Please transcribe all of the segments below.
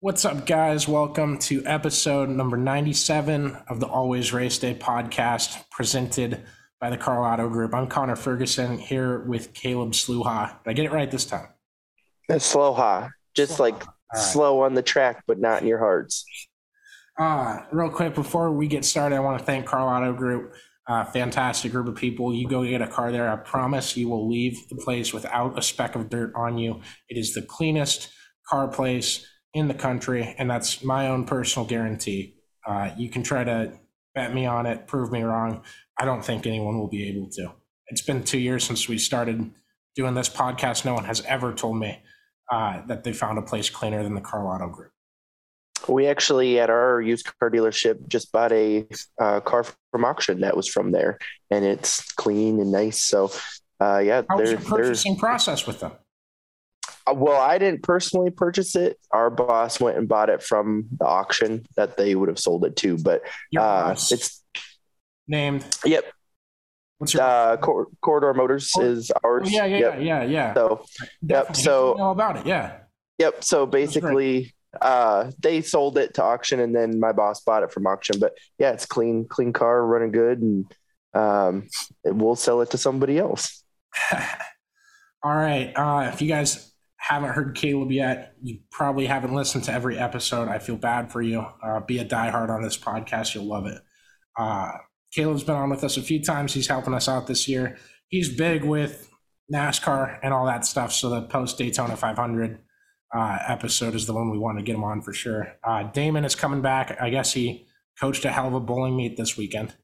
What's up, guys? Welcome to episode number 97 of the Always Race Day podcast presented by the Karl Auto Group. I'm Connor Ferguson here with Caleb Sluha. Did I get it right this time? That's slow ha. Just like right. slow on the track, but not in your hearts. Uh, real quick, before we get started, I want to thank Karl Auto Group. Uh, fantastic group of people. You go get a car there. I promise you will leave the place without a speck of dirt on you. It is the cleanest car place in the country, and that's my own personal guarantee. Uh, you can try to bet me on it, prove me wrong. I don't think anyone will be able to. It's been two years since we started doing this podcast. No one has ever told me uh, that they found a place cleaner than the Karl Auto Group. We actually at our used car dealership just bought a uh, car from auction that was from there, and it's clean and nice. So, uh, yeah, How was they're, your purchasing process with them? Uh, well, I didn't personally purchase it. Our boss went and bought it from the auction that they would have sold it to. But uh, it's named. yep. What's your? Uh, Cor- Corridor Motors Oh, is oh, ours. yeah, yeah, Yep. yeah, yeah. So Definitely. so- You know about it. Yeah. Yep. So basically, uh, they sold it to auction, and then my boss bought it from auction. But yeah, it's clean, clean car, running good, and um, we'll sell it to somebody else. All right. Uh, if you guys haven't heard Caleb yet, you probably haven't listened to every episode. I feel bad for you. Uh, be a diehard on this podcast. You'll love it. Uh, Caleb's been on with us a few times. He's helping us out this year. He's big with NASCAR and all that stuff. So the post Daytona 500 uh, episode is the one we want to get him on for sure. Uh, Damon is coming back. I guess he coached a hell of a bowling meet this weekend.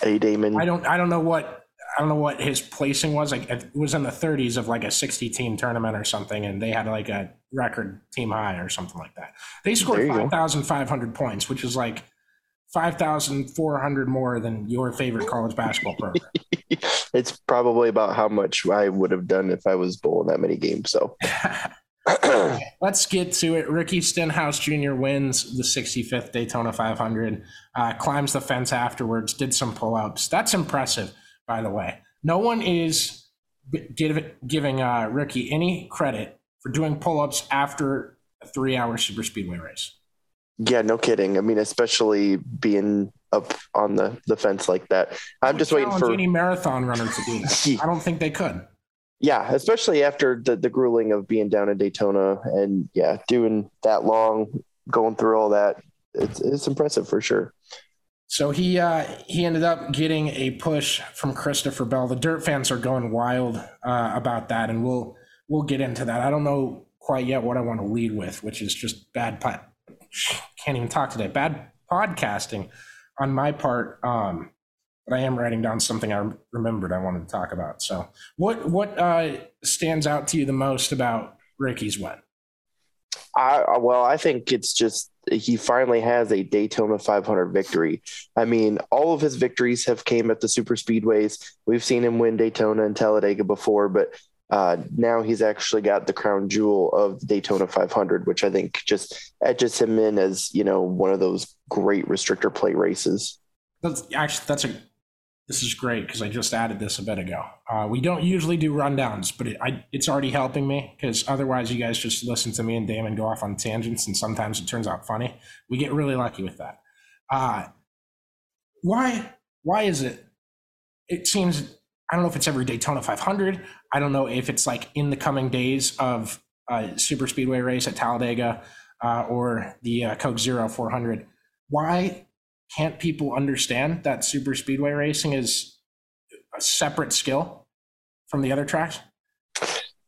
Hey, Damon. I don't I don't know what I don't know what his placing was. Like it was in the 30s of like a 60 team tournament or something, and they had like a record team high or something like that. They scored There you go. 5,500 points, which is like 5,400 more than your favorite college basketball program. it's probably about how much I would have done if I was bowling that many games. So Let's get to it. Ricky Stenhouse Jr. wins the 65th Daytona 500, uh, climbs the fence afterwards, did some pull ups. That's impressive, by the way. No one is give, giving uh, Ricky any credit for doing pull ups after a three hour super speedway race. yeah, no kidding. I mean, especially being up on the, the fence like that. I'm just waiting for any marathon runner to do that. I don't think they could. yeah, especially after the, the grueling of being down in Daytona and yeah, doing that long, going through all that. It's it's impressive for sure. So he uh, he ended up getting a push from Christopher Bell. The dirt fans are going wild uh, about that, and we'll we'll get into that. I don't know quite yet what I want to lead with, which is just bad. Can't even talk today. Bad podcasting on my part. Um, but I am writing down something I remembered I wanted to talk about. So, what what uh, stands out to you the most about Ricky's win? I well, I think it's just he finally has a Daytona 500 victory. I mean, all of his victories have came at the super speedways. We've seen him win Daytona and Talladega before, but uh, now he's actually got the crown jewel of Daytona 500, which I think just edges him in as you know one of those great restrictor plate races. That's actually that's a this is great because I just added this a bit ago. Uh, we don't usually do rundowns, but it, I, it's already helping me because otherwise you guys just listen to me and Damon go off on tangents, and sometimes it turns out funny. We get really lucky with that. Uh, why? Why is it? It seems I don't know if it's every Daytona 500. I don't know if it's like in the coming days of a super speedway race at Talladega uh, or the uh, Coke Zero 400. Why can't people understand that super speedway racing is a separate skill from the other tracks?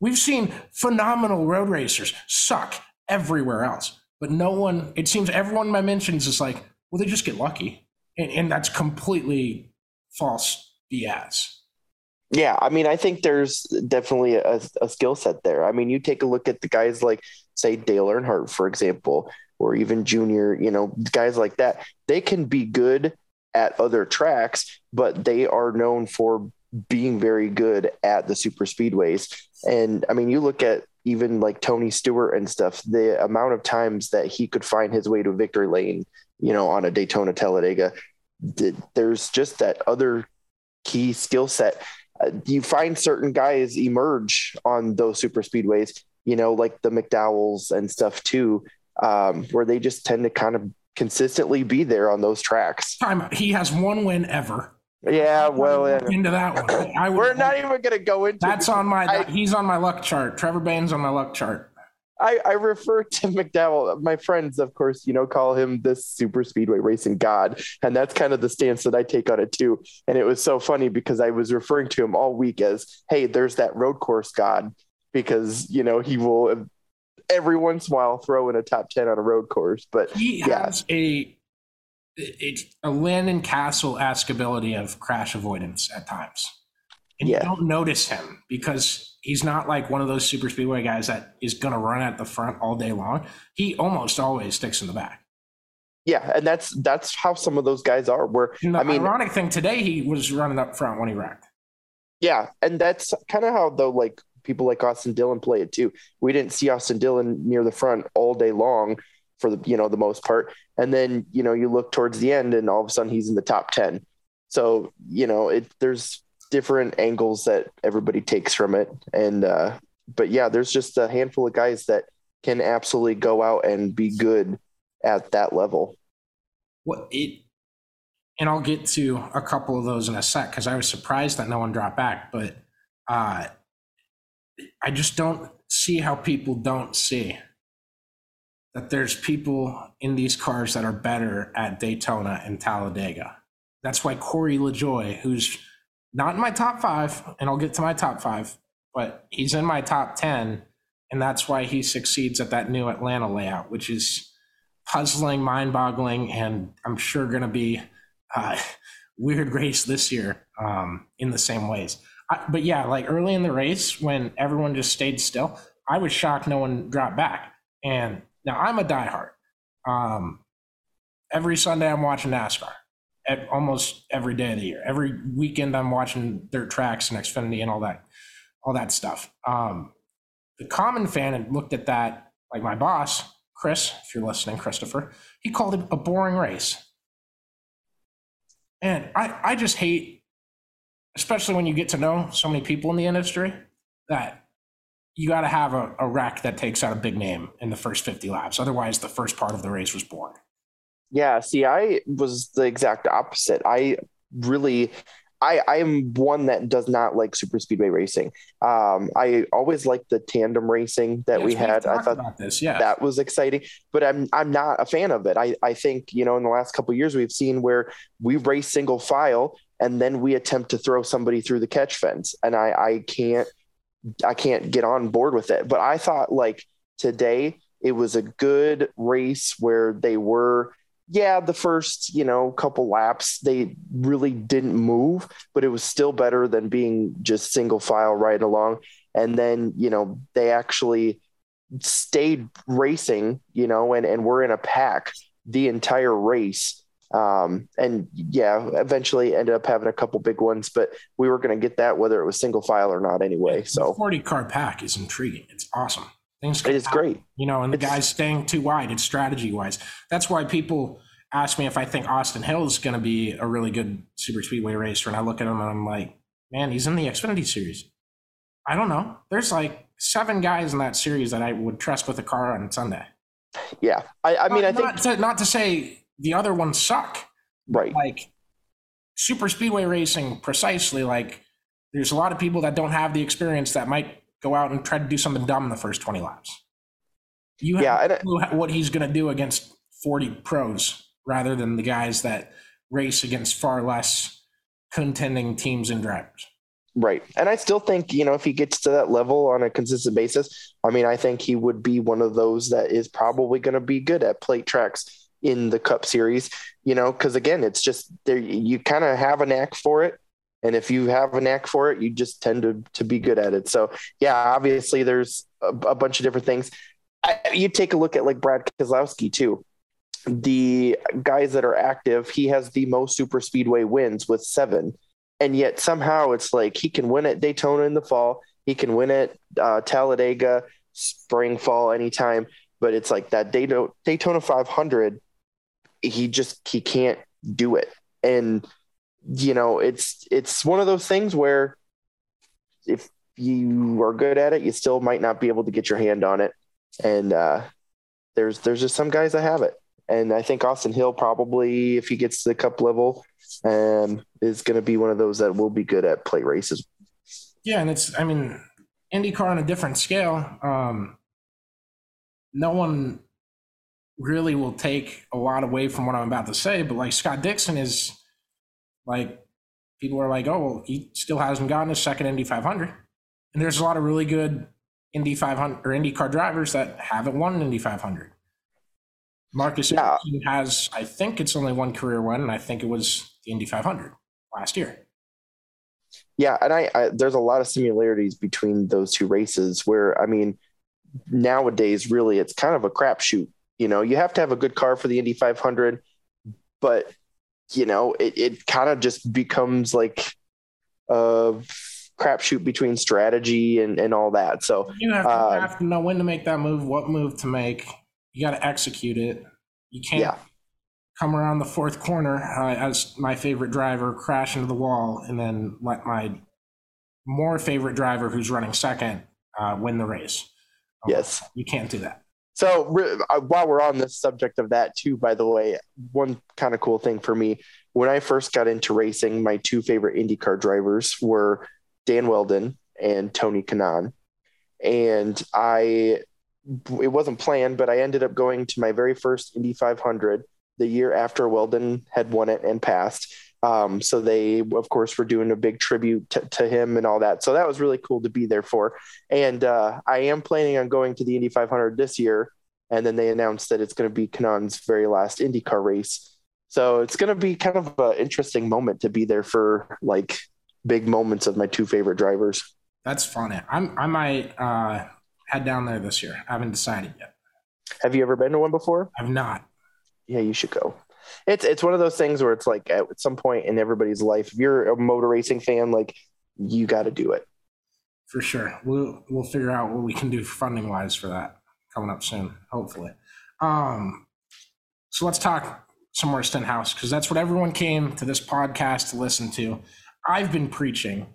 We've seen phenomenal road racers suck everywhere else, but no one, it seems everyone I mentions is like, well, they just get lucky. And, and that's completely false BS. Yeah, I mean, I think there's definitely a, a skill set there. I mean, you take a look at the guys like, say, Dale Earnhardt, for example, or even Junior, you know, guys like that. They can be good at other tracks, but they are known for being very good at the super speedways. And I mean, you look at even like Tony Stewart and stuff, the amount of times that he could find his way to victory lane, you know, on a Daytona Talladega, there's just that other key skill set uh, you find certain guys emerge on those super speedways, you know, like the McDowells and stuff too, um, where they just tend to kind of consistently be there on those tracks. Time he has one win ever. Yeah, well, into that one. I would, We're not even going to go into. That's on my. I, he's on my luck chart. Trevor Bayne's on my luck chart. I, I refer to McDowell. My friends, of course, you know, call him this super speedway racing god, and that's kind of the stance that I take on it too. And it was so funny because I was referring to him all week as, "Hey, there's that road course god," because you know he will every once in a while throw in a top ten on a road course. But he yeah. has a it's a Landon Cassill esque ability of crash avoidance at times, and yeah. you don't notice him because he's not like one of those super speedway guys that is going to run at the front all day long. He almost always sticks in the back. Yeah, and that's that's how some of those guys are. Where I mean, ironic thing today, he was running up front when he wrecked. Yeah, and that's kind of how though like people like Austin Dillon play it too. We didn't see Austin Dillon near the front all day long for the you know the most part, and then you know you look towards the end, and all of a sudden he's in the top ten. So you know it there's different angles that everybody takes from it. And, uh, but yeah, there's just a handful of guys that can absolutely go out and be good at that level. What it, and I'll get to a couple of those in a sec because I was surprised that no one dropped back, but uh, I just don't see how people don't see that there's people in these cars that are better at Daytona and Talladega. That's why Corey LaJoie, who's not in my top five, and I'll get to my top five, but he's in my top 10. And that's why he succeeds at that new Atlanta layout, which is puzzling, mind boggling, and I'm sure going to be a weird race this year um, in the same ways. I, but yeah, like early in the race when everyone just stayed still, I was shocked no one dropped back. And now I'm a diehard. Um, every Sunday I'm watching NASCAR at almost every day of the year. Every weekend, I'm watching dirt tracks and Xfinity and all that, all that stuff. Um, the common fan looked at that, like my boss, Chris, if you're listening, Christopher, he called it a boring race. And I, I just hate, especially when you get to know so many people in the industry, that you got to have a, a wreck that takes out a big name in the first 50 laps. Otherwise, the first part of the race was boring. Yeah, see, I was the exact opposite. I really I, I am one that does not like super speedway racing. Um, I always liked the tandem racing that yes, we had. I thought this, yeah. that was exciting, but I'm I'm not a fan of it. I, I think you know in the last couple years we've seen where we race single file and then we attempt to throw somebody through the catch fence, and I I can't I can't get on board with it. But I thought like today it was a good race where they were yeah, the first, you know, couple laps, they really didn't move, but it was still better than being just single file right along. And then, you know, they actually stayed racing, you know, and, and we're in a pack the entire race. Um, and yeah, eventually ended up having a couple big ones, but we were going to get that whether it was single file or not anyway. So the 40 car pack is intriguing. It's awesome. Things it is happen, great. You know, and the it's, guys staying too wide, it's strategy wise. That's why people ask me if I think Austin Hill is going to be a really good super speedway racer. And I look at him and I'm like, man, he's in the Xfinity series. I don't know. There's like seven guys in that series that I would trust with a car on Sunday. Yeah. I, I mean, not, I think. Not to, not to say the other ones suck. Right. Like super speedway racing, precisely. Like there's a lot of people that don't have the experience that might go out and try to do something dumb in the first 20 laps. You have yeah, and, what he's going to do against 40 pros rather than the guys that race against far less contending teams and drivers. Right. And I still think, you know, if he gets to that level on a consistent basis, I mean, I think he would be one of those that is probably going to be good at plate tracks in the Cup Series, you know, because again, it's just there, you kind of have a knack for it. And if you have a knack for it, you just tend to, to be good at it. So, yeah, obviously there's a, a bunch of different things. I, you take a look at like Brad Keselowski, too. The guys that are active, he has the most super speedway wins with seven and yet somehow it's like he can win at Daytona in the fall, he can win at uh, Talladega, spring, fall, anytime. But it's like that Daytona 500, he just he can't do it, and you know it's it's one of those things where if you are good at it, you still might not be able to get your hand on it, and uh, there's there's just some guys that have it, and I think Austin Hill probably if he gets to the Cup level and is going to be one of those that will be good at plate races. Yeah, and it's I mean IndyCar on a different scale. Um, no one really will take a lot away from what I'm about to say, but like Scott Dixon is like people are like, oh, well, he still hasn't gotten his second Indy 500, and there's a lot of really good Indy 500 or IndyCar drivers that haven't won an Indy 500. Marcus yeah. has, I think it's only one career win, and I think it was the Indy 500 last year. Yeah, and I, I, there's a lot of similarities between those two races. Where I mean, nowadays really it's kind of a crapshoot. You know, you have to have a good car for the Indy 500, but you know, it it kind of just becomes like a crapshoot between strategy and and all that. So you have to, uh, have to know when to make that move, what move to make. You got to execute it. You can't yeah come around the fourth corner uh, as my favorite driver crash into the wall and then let my more favorite driver who's running second uh, win the race. Yes. You can't do that. So uh, while we're on the subject of that too, by the way, one kind of cool thing for me, when I first got into racing, my two favorite IndyCar drivers were Dan Wheldon and Tony Kanaan. And I, it wasn't planned, but I ended up going to my very first Indy 500 the year after Wheldon had won it and passed. Um, so they, of course, were doing a big tribute to, to, him and all that. So that was really cool to be there for. And uh, I am planning on going to the Indy 500 this year. And then they announced that it's going to be Kanaan's very last IndyCar race. So it's going to be kind of an interesting moment to be there for like big moments of my two favorite drivers. That's funny. I'm, I might uh, head down there this year. I haven't decided yet. Have you ever been to one before? I've not yeah, you should go. It's it's one of those things where it's like at some point in everybody's life, if you're a motor racing fan, like you got to do it. For sure, we'll we'll figure out what we can do funding wise for that coming up soon, hopefully. Um, so let's talk some more Stenhouse because that's what everyone came to this podcast to listen to. I've been preaching,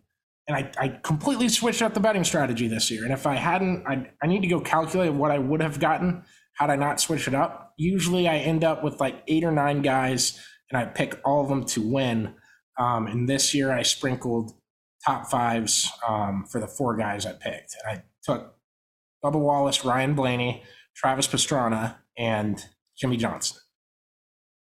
and I, I completely switched up the betting strategy this year. And if I hadn't, I I need to go calculate what I would have gotten had I not switched it up, usually I end up with like eight or nine guys and I pick all of them to win. Um, and this year I sprinkled top fives um, for the four guys I picked. And I took Bubba Wallace, Ryan Blaney, Travis Pastrana, and Jimmie Johnson.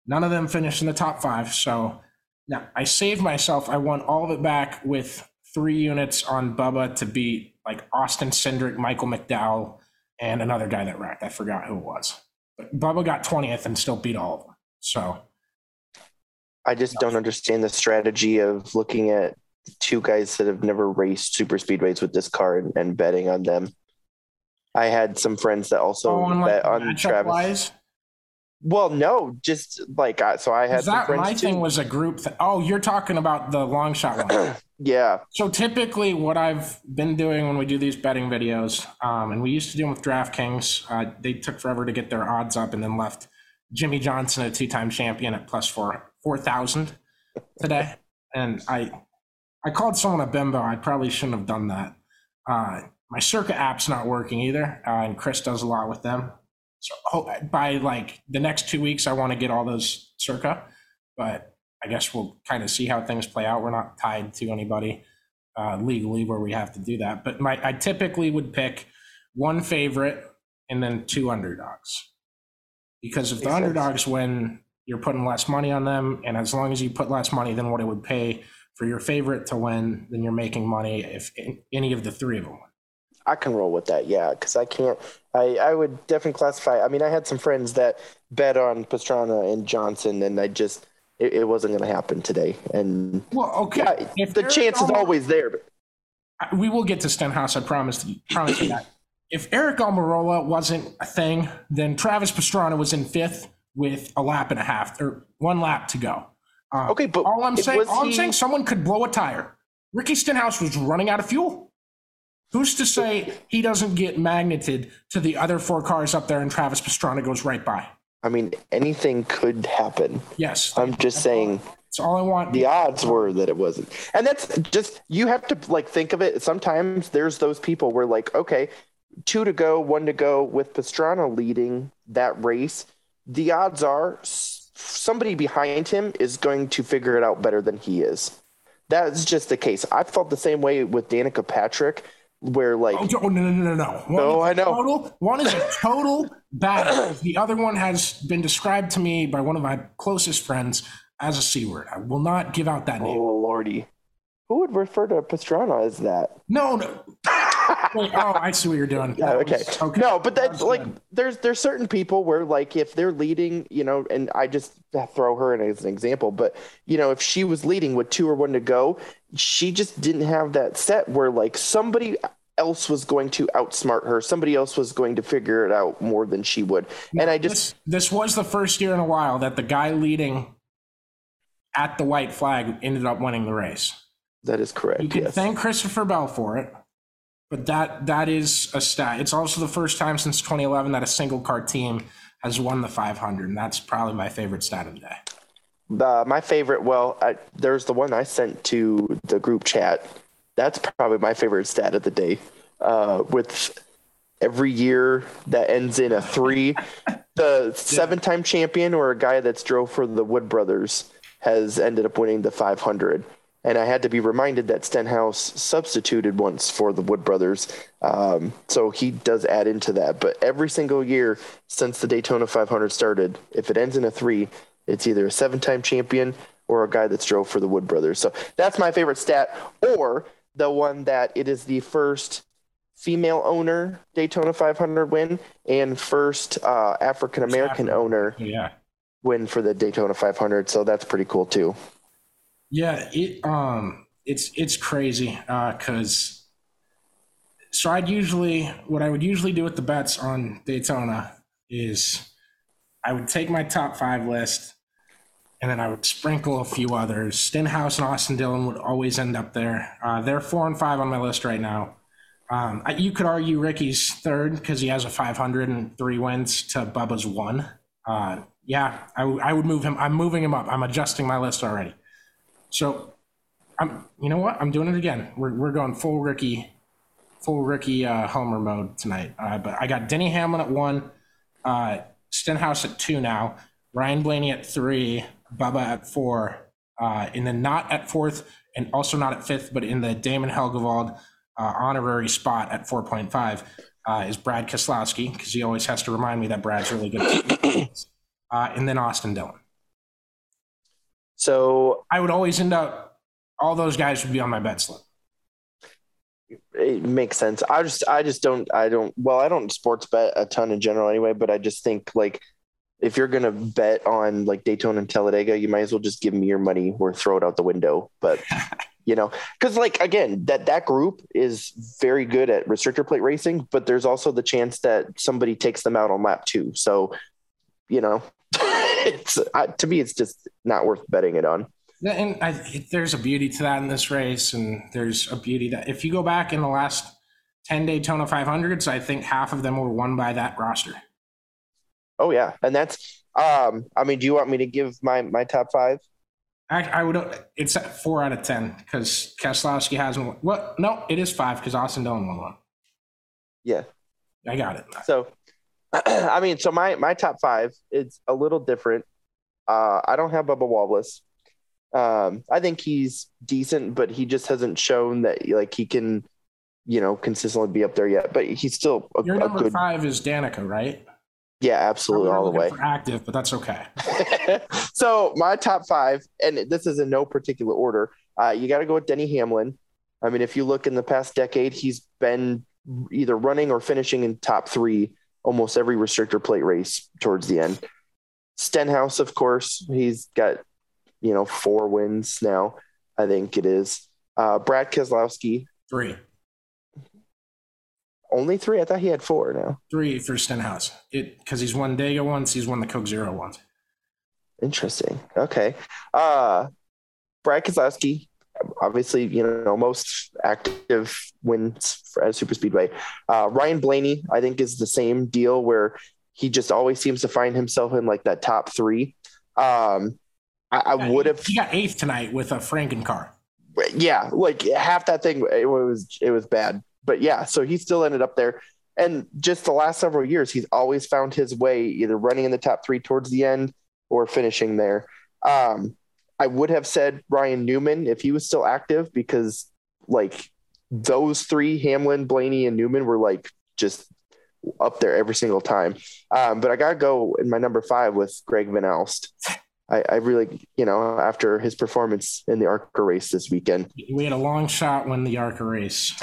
None of them finished in the top five. So now I saved myself. I won all of it back with three units on Bubba to beat like Austin Cindric, Michael McDowell, and another guy that wrecked. I forgot who it was. Bubba got 20th and still beat all of them. So I just don't understand the strategy of looking at two guys that have never raced super speedways with this car and, and betting on them. I had some friends that also oh, bet like on Travis. Wise? Well, no, just like I, so I had that my too. thing was a group. Th- oh, you're talking about the long shot one. yeah, so typically, what I've been doing when we do these betting videos, um, and we used to do them with DraftKings, uh, they took forever to get their odds up, and then left Jimmie Johnson, a two-time champion, at plus four four thousand today. And I, I called someone a bimbo. I probably shouldn't have done that. Uh, my Circa app's not working either, uh, and Chris does a lot with them. So oh, by like the next two weeks, I want to get all those Circa, but I guess we'll kind of see how things play out. We're not tied to anybody uh, legally where we have to do that. But my I typically would pick one favorite and then two underdogs, because if the Makes sense. underdogs win, you're putting less money on them, and as long as you put less money than what it would pay for your favorite to win, then you're making money if any of the three of them win. I can roll with that. Yeah, because I can't. I I would definitely classify. I mean, I had some friends that bet on Pastrana and Johnson, and I just it, it wasn't going to happen today. And Well, okay. yeah, If the chance is always there. But we will get to Stenhouse. I promise you, promise you that. If Eric Almirola wasn't a thing, then Travis Pastrana was in fifth with a lap and a half or one lap to go. Uh, Okay, but all I'm saying, all I'm he- saying, someone could blow a tire. Ricky Stenhouse was running out of fuel. Who's to say he doesn't get magneted to the other four cars up there and Travis Pastrana goes right by? I mean, anything could happen. Yes, I'm just saying. It's all I want. the odds were that it wasn't and that's just you have to like think of it sometimes there's those people where like okay two to go one to go with pastrana leading that race the odds are somebody behind him is going to figure it out better than he is that's just the case i felt the same way with danica patrick where like oh, oh, no, no, no, no, no. One No, is a I know. Total, one is a total battle. The other one has been described to me by one of my closest friends as a C word. I will not give out that name. oh name. lordy who would refer to pastrana as that No, no. Oh, I see what you're doing. Yeah, okay. was- No, but That that's like there's there's certain people where like if they're leading, you know, and I just throw her in as an example, but you know, if she was leading with two or one to go, she just didn't have that set where like somebody else was going to outsmart her, somebody else was going to figure it out more than she would. And I just This, this was the first year in a while that the guy leading at the white flag ended up winning the race. that is correct. You can yes. thank Christopher Bell for it, but that that is a stat. It's also the first time since 2011 that a single car team has won the 500, and that's probably my favorite stat of the day. My favorite, well, I, there's the one I sent to the group chat. That's probably my favorite stat of the day. Uh, with every year that ends in a three, the seven-time champion or a guy that's drove for the Wood Brothers has ended up winning the 500. And I had to be reminded that Stenhouse substituted once for the Wood Brothers, um, so he does add into that. But every single year since the Daytona 500 started, if it ends in a three, it's either a seven-time champion or a guy that's drove for the Wood Brothers. So that's my favorite stat, or the one that it is the first female owner Daytona 500 win and first uh, African American owner Yeah. win for the Daytona 500. So that's pretty cool too. Yeah, it um it's it's crazy uh cuz so I'd usually what I would usually do with the bets on Daytona is I would take my top 5 list and then I would sprinkle a few others. Stenhouse and Austin Dillon would always end up there. Uh, they're 4 and 5 on my list right now. Um, I, you could argue Ricky's third because he has a 503 wins to Bubba's one. Uh, yeah, I, w- I would move him. I'm moving him up. I'm adjusting my list already. So, I'm. You know what? I'm doing it again. We're we're going full Ricky, full Ricky uh, Homer mode tonight. Uh, but I got Denny Hamlin at one, uh, Stenhouse at two now, Ryan Blaney at three, Bubba at four, uh, and then not at fourth, and also not at fifth, but in the Damon Helgevald uh, honorary spot at 4.5 uh, is Brad Keselowski because he always has to remind me that Brad's really good. At uh, and then Austin Dillon. So I would always end up. All those guys would be on my bet slip. it makes sense. I just, I just don't, I don't, well, I don't sports bet a ton in general anyway, but I just think like if you're going to bet on like Daytona and Talladega, you might as well just give me your money or throw it out the window. But, you know, because like, again, that, that group is very good at restrictor plate racing, but there's also the chance that somebody takes them out on lap two. So, you know, it's uh, to me, it's just not worth betting it on. And I, there's a beauty to that in this race, and there's a beauty that if you go back in the last ten Daytona 500s, I think half of them were won by that roster. Oh yeah, and that's. Um, I mean, do you want me to give my my top five? I, I would. It's four out of ten because Keselowski hasn't. Won. What? No, it is five because Austin Dillon won one. Yeah, I got it. So, I mean, so my my top five is a little different. Uh, I don't have Bubba Wallace. Um, I think he's decent, but he just hasn't shown that like he can, you know, consistently be up there yet. But he's still a, Your number a good. five is Danica, right? Yeah, absolutely, all the way. Active, but that's okay. so my top five, and this is in no particular order. Uh, you got to go with Denny Hamlin. I mean, if you look in the past decade, he's been either running or finishing in top three almost every restrictor plate race towards the end. Stenhouse, of course, he's got you know four wins now. I think it is. Uh, Brad Keselowski, three. Only three? I thought he had four now. Three for Stenhouse. It because he's won Dega once, he's won the Coke Zero once. Interesting. Okay. Uh Brad Keselowski, obviously, you know, most active wins for, at Super Speedway. Uh, Ryan Blaney, I think, is the same deal where he just always seems to find himself in like that top three. Um, I, I Yeah, would have, He got eighth tonight with a Franken car. yeah, like half that thing. It was it was bad, but yeah. So he still ended up there, and just the last several years, he's always found his way either running in the top three towards the end or finishing there. Um, I would have said Ryan Newman if he was still active because like those three, Hamlin, Blaney, and Newman were like just up there every single time. Um, but I gotta go in my number five with Greg Van Alst. I, I really, you know, after his performance in the ARCA race this weekend, We had a long shot win the ARCA race.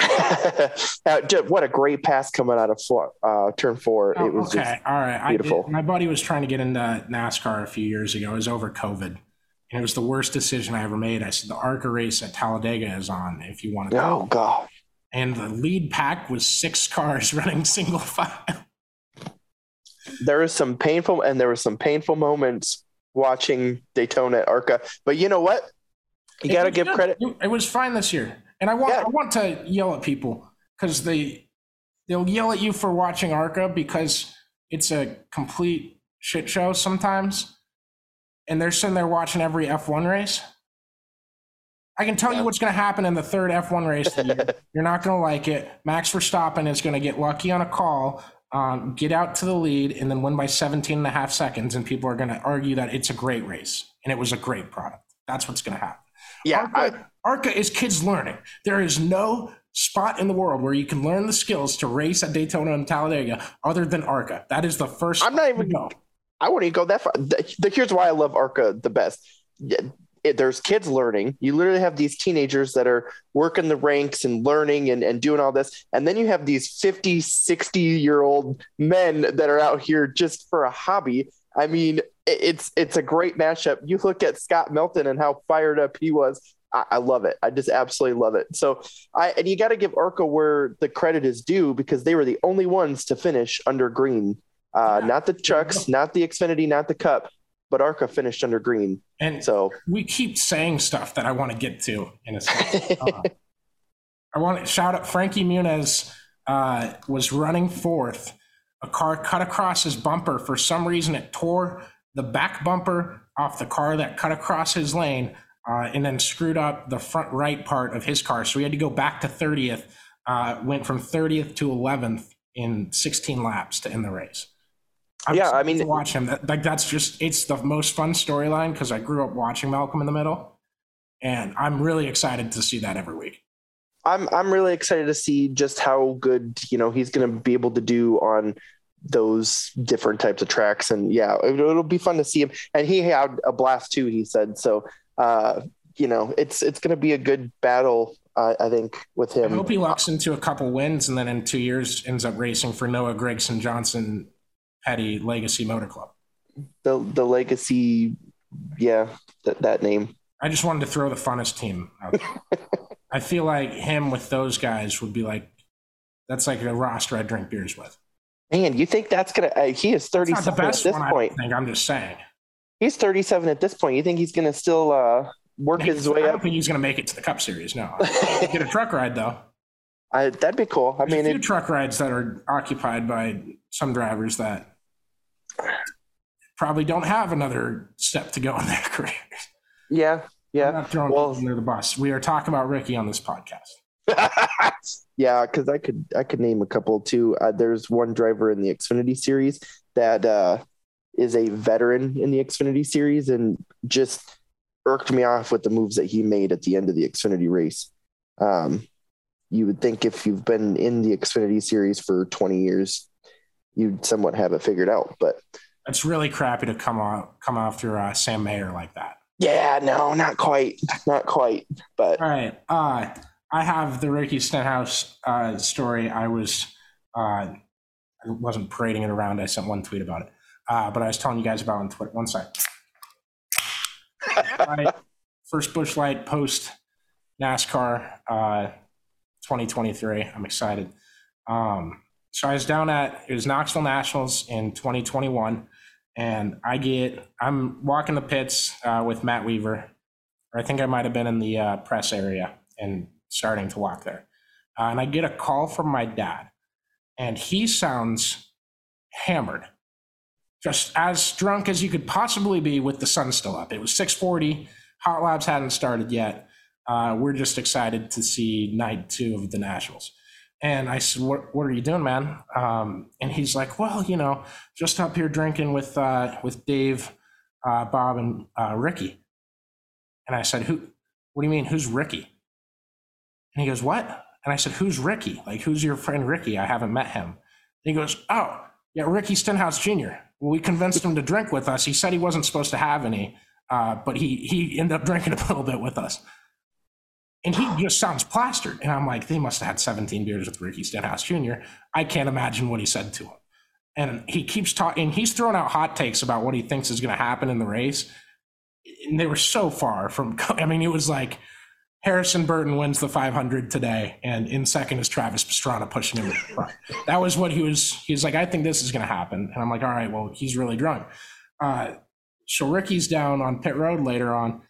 Uh, what a great pass coming out of four, uh, turn four. Oh, it was okay, all right. Beautiful. did, my buddy was trying to get into NASCAR a few years ago. It was over COVID, and it was the worst decision I ever made. I said the ARCA race at Talladega is on if you want to. Go. Oh go. god. And the lead pack was six cars running single file. There was some painful and there were some painful moments watching Daytona at ARCA. But you know what? You got to give good. credit. It was fine this year, and I want Yeah. I want to yell at people because they they'll yell at you for watching ARCA because it's a complete shit show sometimes, and they're sitting there watching every F1 race. I can tell you what's going to happen in the third F1 race. of the year. You're not going to like it. Max Verstappen is going to get lucky on a call, um, get out to the lead, and then win by 17 and a half seconds. And people are going to argue that it's a great race and it was a great product. That's what's going to happen. Yeah, I, ARCA, ARCA is kids learning. There is no spot in the world where you can learn the skills to race at Daytona and Talladega other than ARCA. That is the first. I'm not even- No. I wouldn't even go that far. The, the- here's why I love ARCA the best. It- there's kids learning. You literally have these teenagers that are working the ranks and learning and, and doing all this. And then you have these 50, 60 year old men that are out here just for a hobby. I mean, it- it's it's a great mashup. You look at Scott Melton and how fired up he was. I, I love it. I just absolutely love it. So I and you got to give ARCA where the credit is due because they were the only ones to finish under green. Uh, not the trucks, not the Xfinity, not the Cup, but ARCA finished under green. And So we keep saying stuff that I want to get to in a second. Uh, I want to shout out Frankie Muniz uh, was running fourth. A car cut across his bumper. For some reason, it tore the back bumper off the car that cut across his lane uh, and then screwed up the front right part of his car. So he had to go back to 30th, uh, went from 30th to 11th in 16 laps to end the race. I'm Yeah, I mean- to watch him. That, like that's just it's the most fun storyline because I grew up watching Malcolm in the Middle, and I'm really excited to see that every week. I'm I'm really excited to see just how good you know he's going to be able to do on those different types of tracks. And yeah, it, it'll be fun to see him. And he had a blast too. He said so. Uh, you know, it's it's going to be a good battle. Uh, I think with him. I hope he lucks into a couple wins and then in two years ends up racing for Noah Gragson Johnson Petty Legacy Motor Club. the the legacy, yeah, that that name. I just wanted to throw the funnest team out there. I feel like him with those guys would be like that's like a roster I drink beers with. Man, you think that's gonna? Uh, he is thirty It's not the seven at this one, point. don't think. I'm just saying. he's 37 at this point. You think he's going to still uh, work his way I up? don't think he's going to make it to the Cup Series. No, get a truck ride though. I, that'd be cool. I There's mean, a few it, truck rides that are occupied by some drivers that probably don't have another step to go in their careers. yeah, I'm yeah. not throwing Well- people under the bus. We are talking about Ricky on this podcast. yeah, because I could I could name a couple too. Uh, there's one driver in the Xfinity series that uh, is a veteran in the Xfinity series and just irked me off with the moves that he made at the end of the Xfinity race. Um, you would think if you've been in the Xfinity series for 20 years, you'd somewhat have it figured out. But It's really crappy to come off come after uh, Sam Mayer like that. yeah, no, not quite, not quite. But All right. Uh, I have the Ricky Stenhouse uh, story. I was, uh, I wasn't parading it around. I sent one tweet about it, uh, but I was telling you guys about it on Twitter. One sec. All right. First Busch Light post NASCAR uh, 2023. I'm excited. Um, so I was down at it was Knoxville Nationals in 2021, and I get I'm walking the pits uh, with Matt Weaver, or I think I might have been in the uh, press area and starting to walk there, uh, and I get a call from my dad, and he sounds hammered, just as drunk as you could possibly be with the sun still up. It was 6:40. Hot laps hadn't started yet. Uh, we're just excited to see night two of the Nationals. And I said, "What, what are you doing, man?" Um, and he's like, "Well, you know, just up here drinking with uh, with Dave, uh, Bob, and uh, Ricky." And I said, "Who? What do you mean? Who's Ricky?" And he goes, "What?" And I said, "Who's Ricky? Like, who's your friend Ricky? I haven't met him." And he goes, "Oh, yeah, Ricky Stenhouse Jr. We convinced him to drink with us. He said he wasn't supposed to have any, uh, but he he ended up drinking a little bit with us." And he just sounds plastered. And I'm like, they must have had 17 beers with Ricky Stenhouse Jr. I can't imagine what he said to him. And he keeps talking, he's throwing out hot takes about what he thinks is going to happen in the race. And they were so far from, I mean, it was like Harrison Burton wins the 500 today, and in second is Travis Pastrana pushing him. That was what he was, he's like, I think this is going to happen. And I'm like, all right, well, he's really drunk. Uh, so Ricky's down on pit road later on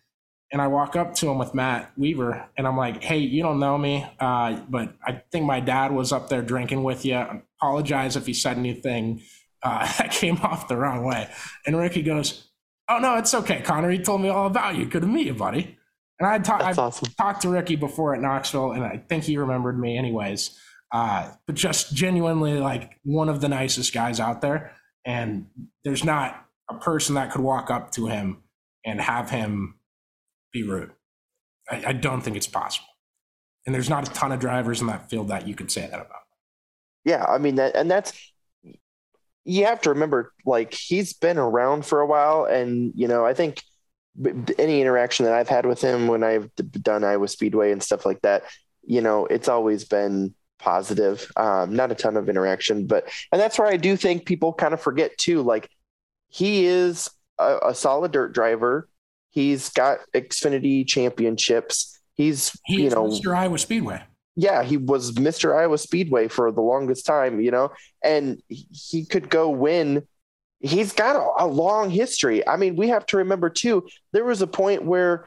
and I walk up to him with Matt Weaver, and I'm like, "Hey, you don't know me, uh, but I think my dad was up there drinking with you. I apologize if he said anything uh, that came off the wrong way." And Ricky goes, "Oh no, it's okay, Connor. He told me all about you. Good to meet you, buddy." And I talked, awesome. talked to Ricky before at Knoxville, and I think he remembered me, anyways. Uh, but just genuinely, like one of the nicest guys out there, and there's not a person that could walk up to him and have him be rude. I, I don't think it's possible. And there's not a ton of drivers in that field that you could say that about. yeah, I mean that, and that's you have to remember, like he's been around for a while, and you know, I think any interaction that I've had with him when I've done Iowa Speedway and stuff like that, you know, it's always been positive. Um, not a ton of interaction, but and that's where I do think people kind of forget too. Like he is a, a solid dirt driver. He's got Xfinity championships. He's He you know Mr. Iowa Speedway. yeah, he was Mr. Iowa Speedway for the longest time, you know, and he- he could go win. He's got a, a long history. I mean, we have to remember too, there was a point where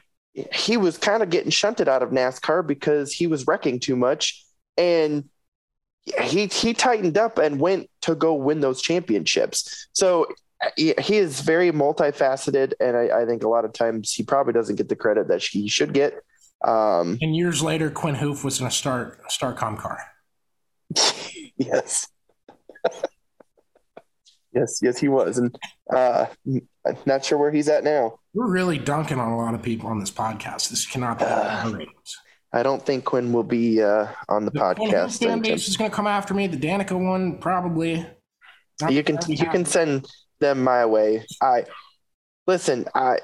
he was kind of getting shunted out of NASCAR because he was wrecking too much. And he he tightened up and went to go win those championships. So he, is very multifaceted, and I, I think a lot of times he probably doesn't get the credit that he should get. Um, And years later, Quin Houff was in a Star Starcom car. yes. yes, yes, he was. And uh, I'm not sure where he's at now. We're really dunking on a lot of people on this podcast. This cannot be Uh, I don't think Quinn will be uh, on the, The podcast. fan base is going to come after me. The Danica one, probably. Not You can you can send them my way. I listen. I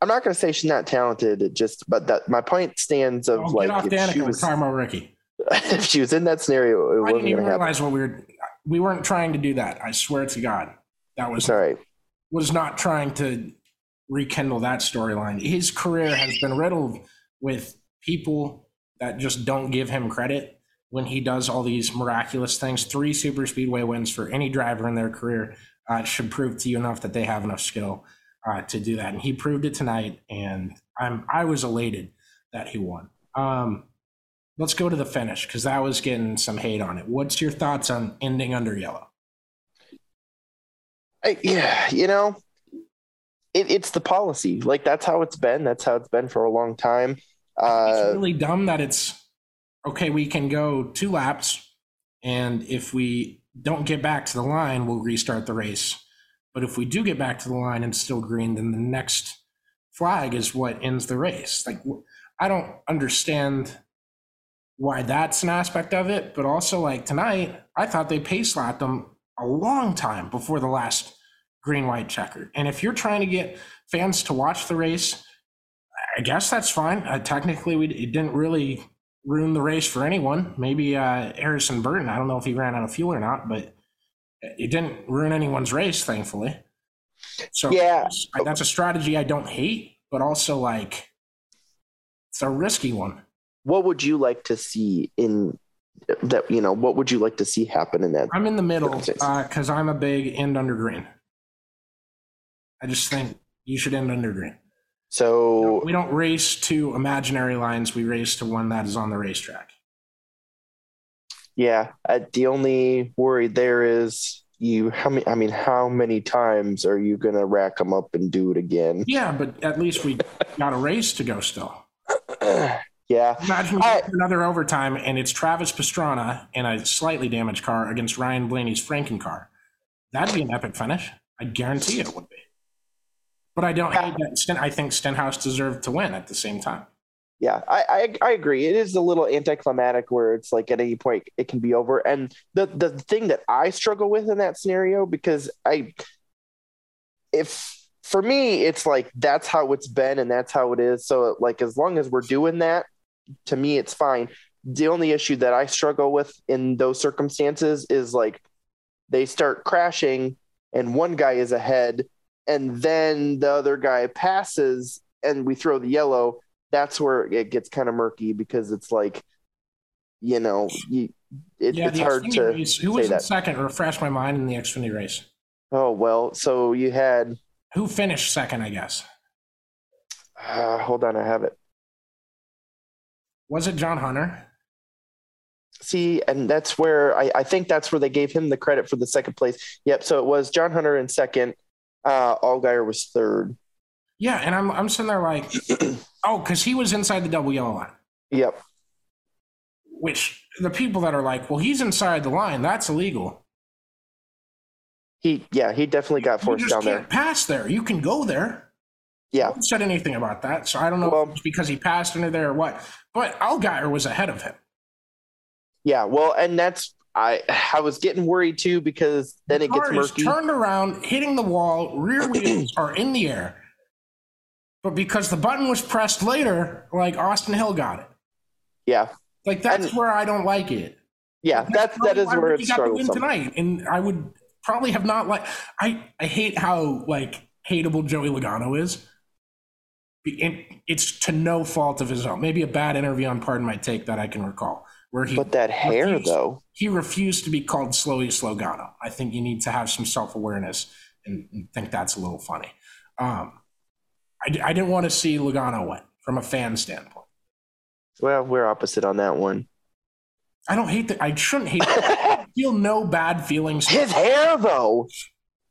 I'm not going to say she's not talented. It just but that my point stands of Oh, like get off if Danica. she was about Ricky. if she was in that scenario, it I wasn't didn't even to happen. realize what we were. We weren't trying to do that. I swear to God, that was right. was not trying to rekindle that storyline. His career has been riddled with people that just don't give him credit when he does all these miraculous things. Three super speedway wins for any driver in their career uh, should prove to you enough that they have enough skill. uh, to do that, and he proved it tonight. And I'm I was elated that he won. Um, let's go to the finish because that was getting some hate on it. What's your thoughts on ending under yellow? I, yeah, you know, it, it's the policy. Like that's how it's been. That's how it's been for a long time. Uh, it's really dumb that it's okay. We can go two laps, and if we don't get back to the line, we'll restart the race. But if we do get back to the line and still green, then the next flag is what ends the race. Like I don't understand why that's an aspect of it, but also like tonight, I thought they pace lapped them a long time before the last green white checker. And if you're trying to get fans to watch the race, I guess that's fine. Uh, technically, we it didn't really ruin the race for anyone. Maybe uh, Harrison Burton. I don't know if he ran out of fuel or not, but it didn't ruin anyone's race, thankfully. So yeah, that's a strategy I don't hate, but also like it's a risky one. What would you like to see in that? You know, what would you like to see happen in that? I'm in the middle because uh, I'm a big end under green. I just think you should end under green. So we don't, race to imaginary lines. We race to one that is on the racetrack. Yeah, uh, the only worry there is you. How many? I mean, how many times are you gonna rack them up and do it again? Yeah, but at least we got a race to go still. yeah. Imagine I, another overtime and it's Travis Pastrana in a slightly damaged car against Ryan Blaney's Franken car. That'd be an epic finish. I guarantee it would be. But I don't hate that. I think Stenhouse deserved to win at the same time. Yeah, I, I, I agree. It is a little anticlimactic where it's like at any point it can be over. And the the thing that I struggle with in that scenario because I, if for me it's like that's how it's been and that's how it is. So like as long as we're doing that, to me it's fine. The only issue that I struggle with in those circumstances is like they start crashing and one guy is ahead and then the other guy passes and we throw the yellow, that's where it gets kind of murky because it's like, you know, you, it, yeah, it's hard to. Race, who was in second? Refresh my mind in the Xfinity race. Oh well, so you had who finished second? I guess. Uh, hold on, I have it. Was it John Hunter? See, and that's where I, I think that's where they gave him the credit for the second place. Yep. So it was John Hunter in second, uh, Allgaier was third. Yeah, and I'm I'm sitting there like, oh, because he was inside the double yellow line. Yep. Which the people that are like, well, he's inside the line, that's illegal. He yeah, he definitely got forced down there. Pass there. You can go there. Yeah. said anything about that, so I don't know well, because he passed under there or what. But Allgaier was ahead of him. Yeah, well, and that's I I was getting worried too because then the it gets murky. turned around, hitting the wall, rear wheels are in the air. But because the button was pressed later, like Austin Hill got it. Yeah. Like that's and, where I don't like it. Yeah, that's that's that is where to win tonight, and I would probably have not like. I I hate how like hateable Joey Logano is. It's to no fault of his own. Maybe a bad interview on Pardon My Take that I can recall where he but that hair refused, though. he refused to be called Slowly slogano i think you need to have some self-awareness and, and think that's a little funny. Um, I, I didn't want to see logano win from a fan standpoint. Well we're opposite on that one. I don't hate that i shouldn't hate that. feel no bad feelings. His hair though.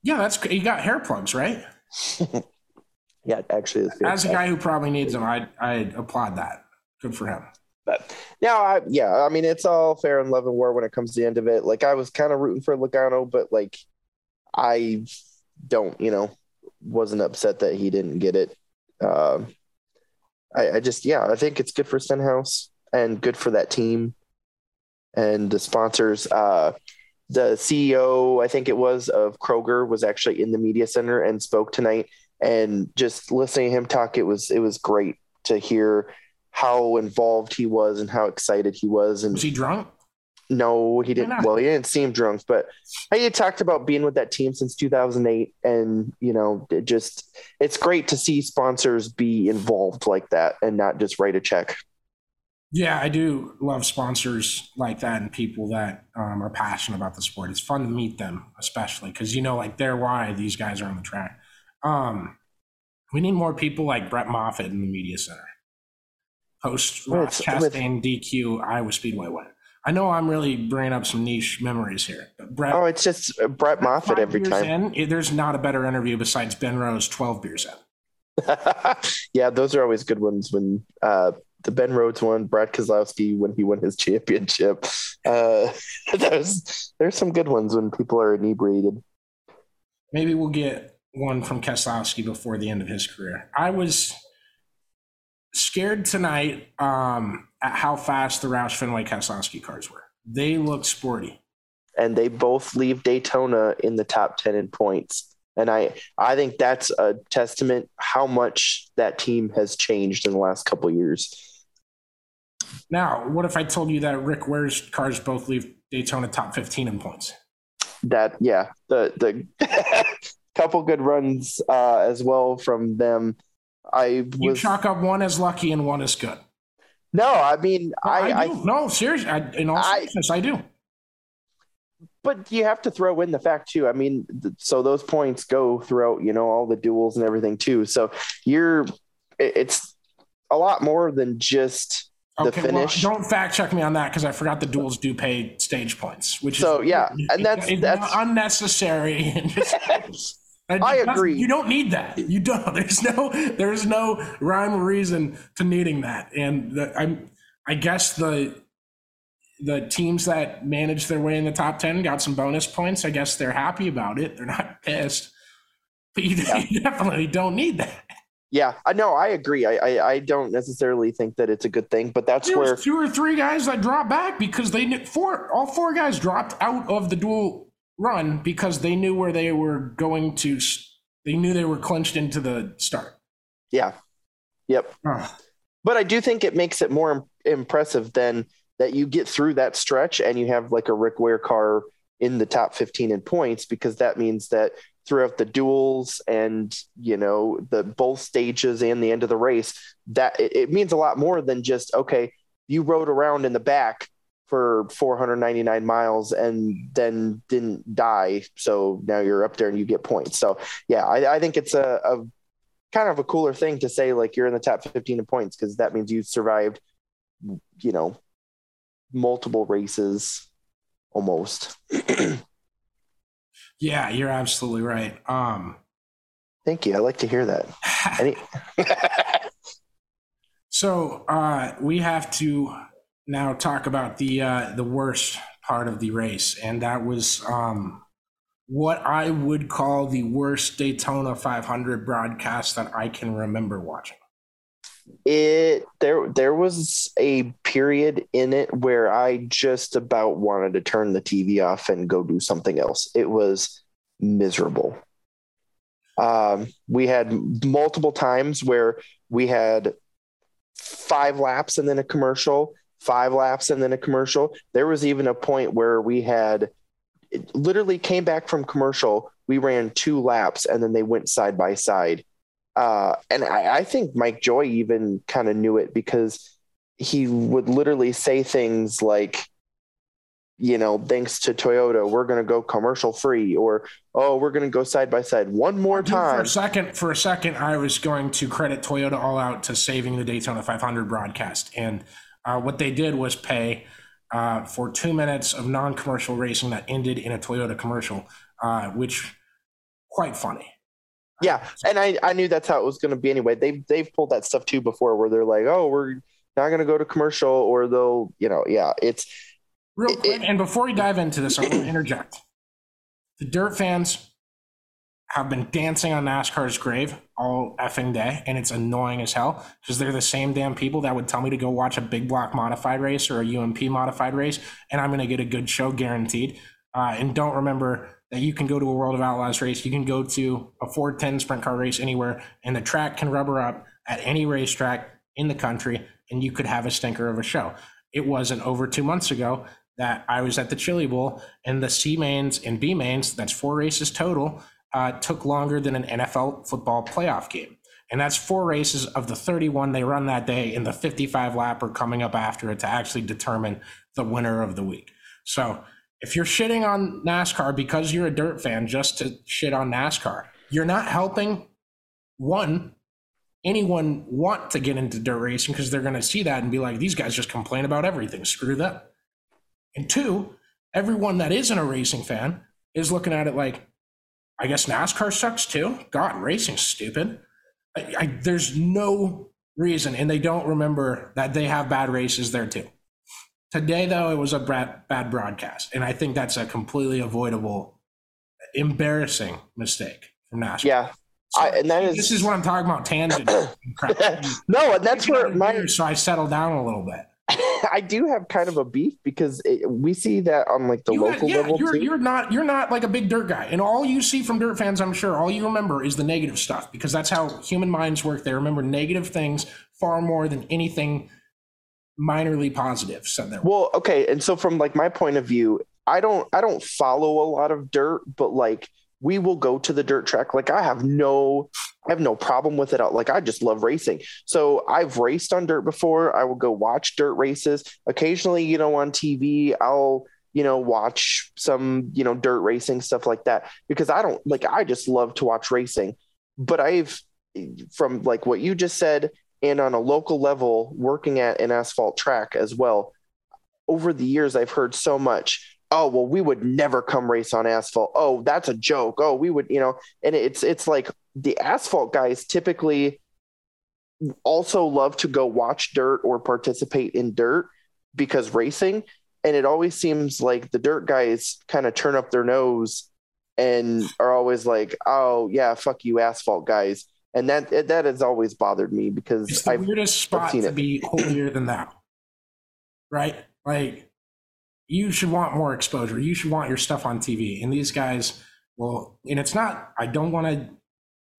Yeah that's you got hair plugs right? Yeah actually as a guy who probably needs them i i applaud that. Good for him but now, I, yeah, I mean, it's all fair and love and war when it comes to the end of it. Like, I was kind of rooting for Logano, but like, I don't, you know, wasn't upset that he didn't get it. Uh, I, I just, yeah, I think it's good for Stenhouse and good for that team and the sponsors. Uh, the CEO, I think it was, of Kroger was actually in the media center and spoke tonight. And just listening to him talk, it was it was great to hear how involved he was and how excited he was. And was he drunk? No, he didn't. Well, he didn't seem drunk, but he had talked about being with that team since 2008, and you know, it just it's great to see sponsors be involved like that and not just write a check. Yeah, I do love sponsors like that and people that um, are passionate about the sport. It's fun to meet them, especially because you know, like they're why these guys are on the track. Um, We need more people like Brett Moffitt in the media center. Post Ross Chastain DQ Iowa Speedway win. I know I'm really bringing up some niche memories here. Brett, oh, it's just Brett Moffitt every time. In, there's not a better interview besides Ben Rhodes 12 beers in. yeah, those are always good ones when uh, the Ben Rhodes one, Brad Keselowski when he won his championship. Uh, there's there's some good ones when people are inebriated. Maybe we'll get one from Keselowski before the end of his career. I was scared tonight um, at how fast the Roush Fenway Keselowski cars were. They look sporty. And they both leave Daytona in the top 10 in points. And I, I think that's a testament how much that team has changed in the last couple years. Now, what if I told you that Rick Ware's cars both leave Daytona top 15 in points? That, yeah, the, the couple good runs uh, as well from them. I was, you chalk up one as lucky and one as good. No, I mean, no, I, I, I, no seriously. I, in all seriousness, I do. But you have to throw in the fact too. I mean, so those points go throughout, you know, all the duels and everything too. So you're, it's a lot more than just the okay, finish. Well, don't fact check me on that because I forgot the duels do pay stage points, which is so is, yeah, and that's it, that's unnecessary. I agree. You don't need that. You don't. There's no. There's no rhyme or reason to needing that. And the, I'm. I guess the the teams that managed their way in the top ten got some bonus points. I guess they're happy about it. They're not pissed. But you, yeah. you definitely don't need that. Yeah, I know. I agree. I, I, I don't necessarily think that it's a good thing, but that's there where two or three guys that dropped back because they four all four guys dropped out of the duel run because they knew where they were going to. They knew they were clinched into the start. Yeah. Yep. Ah. But I do think it makes it more impressive than that you get through that stretch and you have like a Rick Ware car in the top 15 in points because that means that throughout the duels and you know the both stages and the end of the race that it, it means a lot more than just okay you rode around in the back for 499 miles and then didn't die. So now you're up there and you get points. So yeah, I, I think it's a, a, kind of a cooler thing to say like you're in the top 15 in points because that means you survived, you know, multiple races almost. yeah, you're absolutely right. Um, Thank you. I like to hear that. Any- so uh, we have to now talk about the uh, the worst part of the race, and that was um, what I would call the worst Daytona 500 broadcast that I can remember watching. It there there was a period in it where I just about wanted to turn the TV off and go do something else. It was miserable. Um, we had multiple times where we had five laps and then a commercial five laps and then a commercial. There was even a point where we had literally came back from commercial. We ran two laps and then they went side by side. Uh, and I, I think Mike Joy even kind of knew it because he would literally say things like, you know, thanks to Toyota, we're going to go commercial free, or oh, we're going to go side by side one more time. For a second, for a second, I was going to credit Toyota all out to saving the Daytona 500 broadcast, and uh, what they did was pay uh, for two minutes of non-commercial racing that ended in a Toyota commercial, uh, which quite funny. Yeah, and I, I knew that's how it was going to be anyway. They've they've pulled that stuff too before, where they're like, oh, we're not going to go to commercial, or they'll, you know, yeah, it's real quick. It, and before we dive into this, I want to interject. The dirt fans have been dancing on NASCAR's grave all effing day, and it's annoying as hell because they're the same damn people that would tell me to go watch a big block modified race or a UMP modified race, and I'm going to get a good show guaranteed. Uh, and don't remember that you can go to a World of Outlaws race, you can go to a 410 sprint car race anywhere, and the track can rubber up at any racetrack in the country, and you could have a stinker of a show. It wasn't over two months ago that I was at the Chili Bowl, and the C mains and B mains, that's four races total uh, took longer than an NFL football playoff game. And that's four races of the 31 they run that day in the 55 lap, lapper coming up after it to actually determine the winner of the week. So if you're shitting on NASCAR because you're a dirt fan just to shit on NASCAR, you're not helping one, anyone want to get into dirt racing because they're going to see that and be like, these guys just complain about everything. Screw them. And two, everyone that isn't a racing fan is looking at it like, I guess NASCAR sucks too. God, racing's stupid. I, I, there's no reason, and they don't remember that they have bad races there too. Today, though, it was a bad, bad broadcast, and I think that's a completely avoidable, embarrassing mistake from NASCAR. Yeah, So I, and that is this is what I'm talking about tangent. no, and that's where my so I settled down a little bit. I do have kind of a beef because it, we see that on like the You local yeah, level you're too. you're not you're not like a big dirt guy, and all you see from dirt fans, I'm sure, all you remember is the negative stuff because that's how human minds work. They remember negative things far more than anything minorly positive. Said there. Well, okay, and so from like my point of view, I don't I don't follow a lot of dirt, but like we will go to the dirt track. Like I have no I have no problem with it. Like I just love racing. So I've raced on dirt before. I will go watch dirt races. Occasionally, you know, on TV, I'll you know watch some you know dirt racing stuff like that because I don't like I just love to watch racing. But I've from like what you just said and on a local level working at an asphalt track as well over the years i've heard so much oh well we would never come race on asphalt oh that's a joke oh we would you know and it's it's like the asphalt guys typically also love to go watch dirt or participate in dirt because racing and it always seems like the dirt guys kind of turn up their nose and are always like oh yeah fuck you asphalt guys and that that has always bothered me because It's the I've, weirdest spot seen to it. be holier than thou. Right? Like you should want more exposure. You should want your stuff on TV. And these guys, well, and it's not, I don't want to,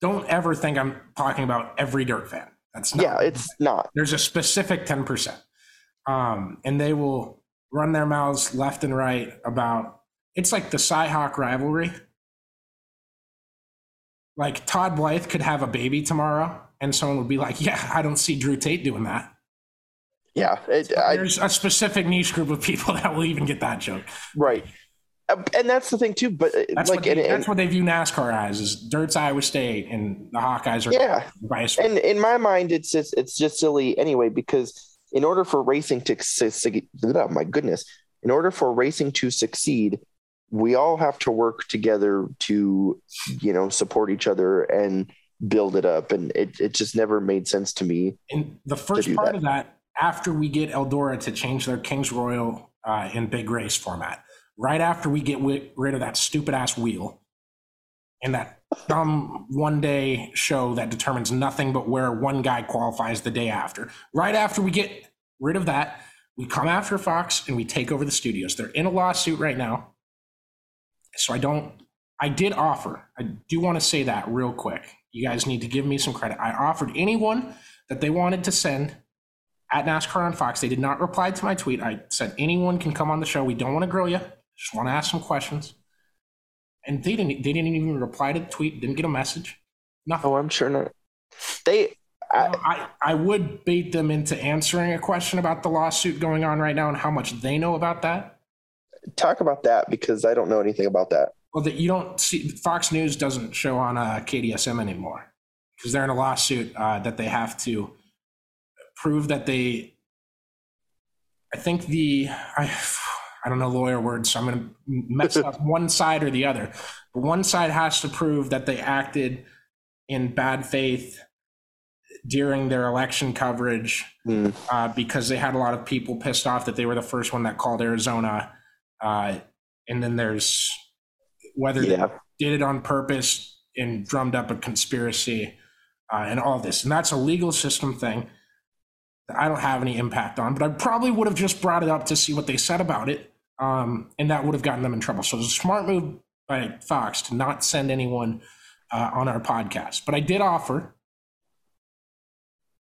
don't ever think I'm talking about every dirt fan. That's not, yeah it's not there's a specific 10%. Um, and they will run their mouths left and right about, it's like the Cyhawk rivalry. Like Todd Blythe could have a baby tomorrow, and someone would be like, "Yeah, I don't see Drew Tate doing that." Yeah it, I, There's a specific niche group of people that will even get that joke. right Uh, and that's the thing too but uh, That's like what they, and, that's and, what they view NASCAR as: is Dirt's Iowa State, and the Hawkeyes are yeah vice versa. and in my mind it's just it's just silly anyway because in order for racing to succeed oh my goodness in order for racing to succeed we all have to work together to you know support each other and build it up and it, it just never made sense to me And the first part that. of that, after we get Eldora to change their Kings Royal uh, in big race format, right after we get wi- rid of that stupid ass wheel and that dumb one day show that determines nothing but where one guy qualifies the day after, right after we get rid of that, we come after Fox and we take over the studios. They're in a lawsuit right now. So I don't, I did offer, I do want to say that real quick. You guys need to give me some credit. I offered anyone that they wanted to send at NASCAR on Fox. They did not reply to my tweet. I said anyone can come on the show. We don't want to grill you. Just want to ask some questions. And they didn't. They didn't even reply to the tweet. Didn't get a message. Nothing. oh i'm sure not they I, I, I would bait them into answering a question about the lawsuit going on right now and how much they know about that. talk about that because i don't know anything about that Well, that you don't see Fox News doesn't show on uh, KDSM anymore because they're in a lawsuit uh, that they have to prove that they. I think the I I don't know lawyer words, so I'm going to mess up one side or the other. But one side has to prove that they acted in bad faith during their election coverage Hmm. uh, because they had a lot of people pissed off that they were the first one that called Arizona. Uh, and then there's whether Yeah. they did it on purpose and drummed up a conspiracy uh, and all this. And that's a legal system thing that I don't have any impact on, but I probably would have just brought it up to see what they said about it. Um, and that would have gotten them in trouble. So it was a smart move by Fox to not send anyone uh, on our podcast. But I did offer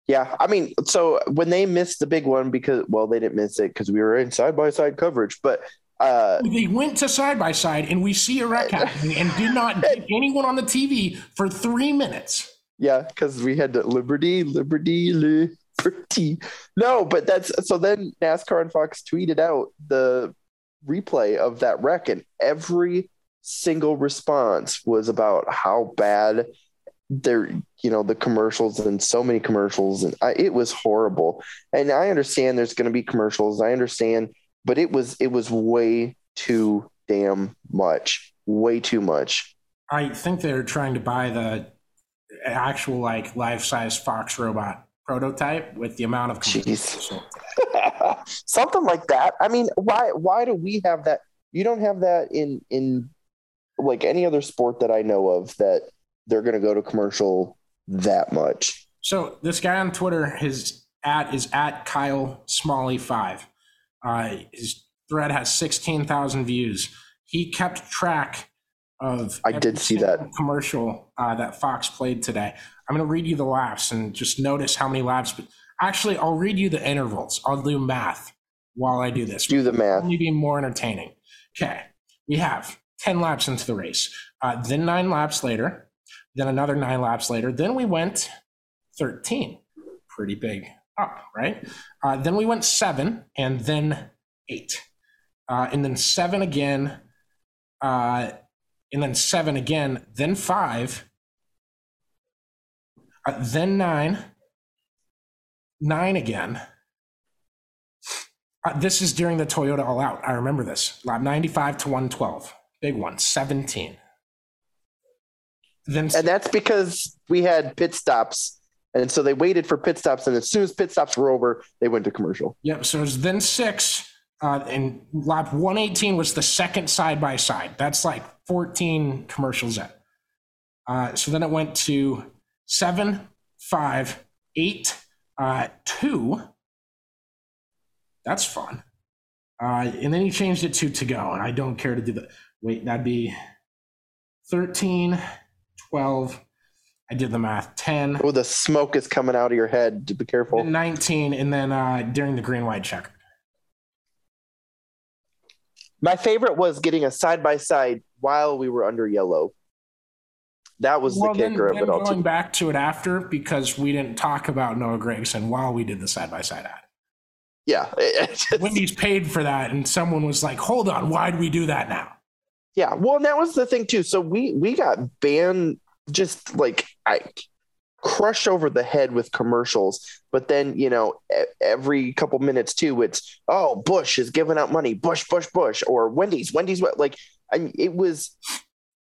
Yeah, I mean, so when they missed the big one because well, they didn't miss it because we were in side by side coverage, but uh They went to side by side, and we see a wreck happening, and did not get anyone on the TV for three minutes. yeah, because we had the Liberty, Liberty, No, but that's so then NASCAR and Fox tweeted out the replay of that wreck, and every single response was about how bad there, you know, the commercials and so many commercials, and I, it was horrible. And I understand there's going to be commercials. I understand, but it was it was way too damn much, way too much. I think they're trying to buy the actual like life size Fox robot prototype with the amount of Jeez. something like that. I mean, why why do we have that? You don't have that in in like any other sport that I know of that they're going to go to commercial that much. So this guy on Twitter, his at is at Kyle Smalley five. Uh, his thread has sixteen thousand views. He kept track of. I did see that commercial uh, that Fox played today. I'm going to read you the laps and just notice how many laps. But actually, I'll read you the intervals. I'll do math while I do this. Do the math. Only be more entertaining. Okay, we have 10 laps into the race. Uh, then nine laps later, then another nine laps later. Then we went 13. Pretty big up, right? Uh, then we went seven and then eight. Uh, and then seven again. Uh, and then seven again. Then five. Uh, then nine. Nine again. Uh, this is during the Toyota All Out. I remember this. Lap 95 to 112. Big one, 17. Then, and that's because we had pit stops. And so they waited for pit stops. And as soon as pit stops were over, they went to commercial. Yep. So it was then six. Uh, and lap 118 was the second side by side. That's like 14 commercials in. Uh, so then it went to seven, five, eight, uh, two. That's fun. Uh, and then he changed it to to go, and I don't care to do that. Wait, that'd be 13, 12. I did the math. 10. Oh, the smoke is coming out of your head. Be careful. 19, and then uh, during the green white checker. My favorite was getting a side by side while we were under yellow. That was well, the kicker then, of it all. Going back to it after because we didn't talk about Noah Gragson while we did the side by side ad. Yeah, just, Wendy's paid for that, and someone was like, "Hold on, why'd we do that now?" Yeah, well, that was the thing too. So we we got banned just like I crushed over the head with commercials. But then you know every couple minutes too, it's oh Busch is giving out money, Busch, Busch, Busch, or Wendy's, Wendy's. What like I, it was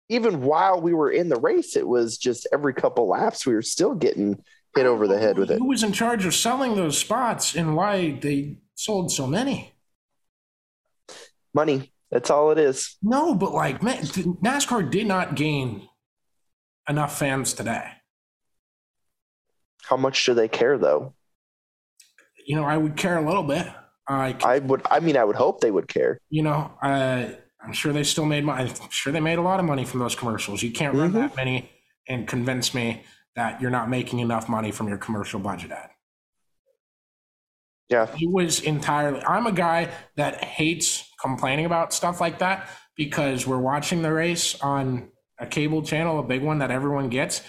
even while we were in the race, it was just every couple laps we were still getting hit over the head with it. Who was in charge of selling those spots and why they sold so many? Money. That's all it is. No, but like, man, NASCAR did not gain enough fans today. How much do they care, though? You know, I would care a little bit. I, I would. I mean, I would hope they would care. You know, uh, I'm sure they still made money. I'm sure they made a lot of money from those commercials. You can't run mm-hmm. that many and convince me that you're not making enough money from your commercial budget ad. Yeah. He was entirely, I'm a guy that hates complaining about stuff like that because we're watching the race on a cable channel, a big one that everyone gets.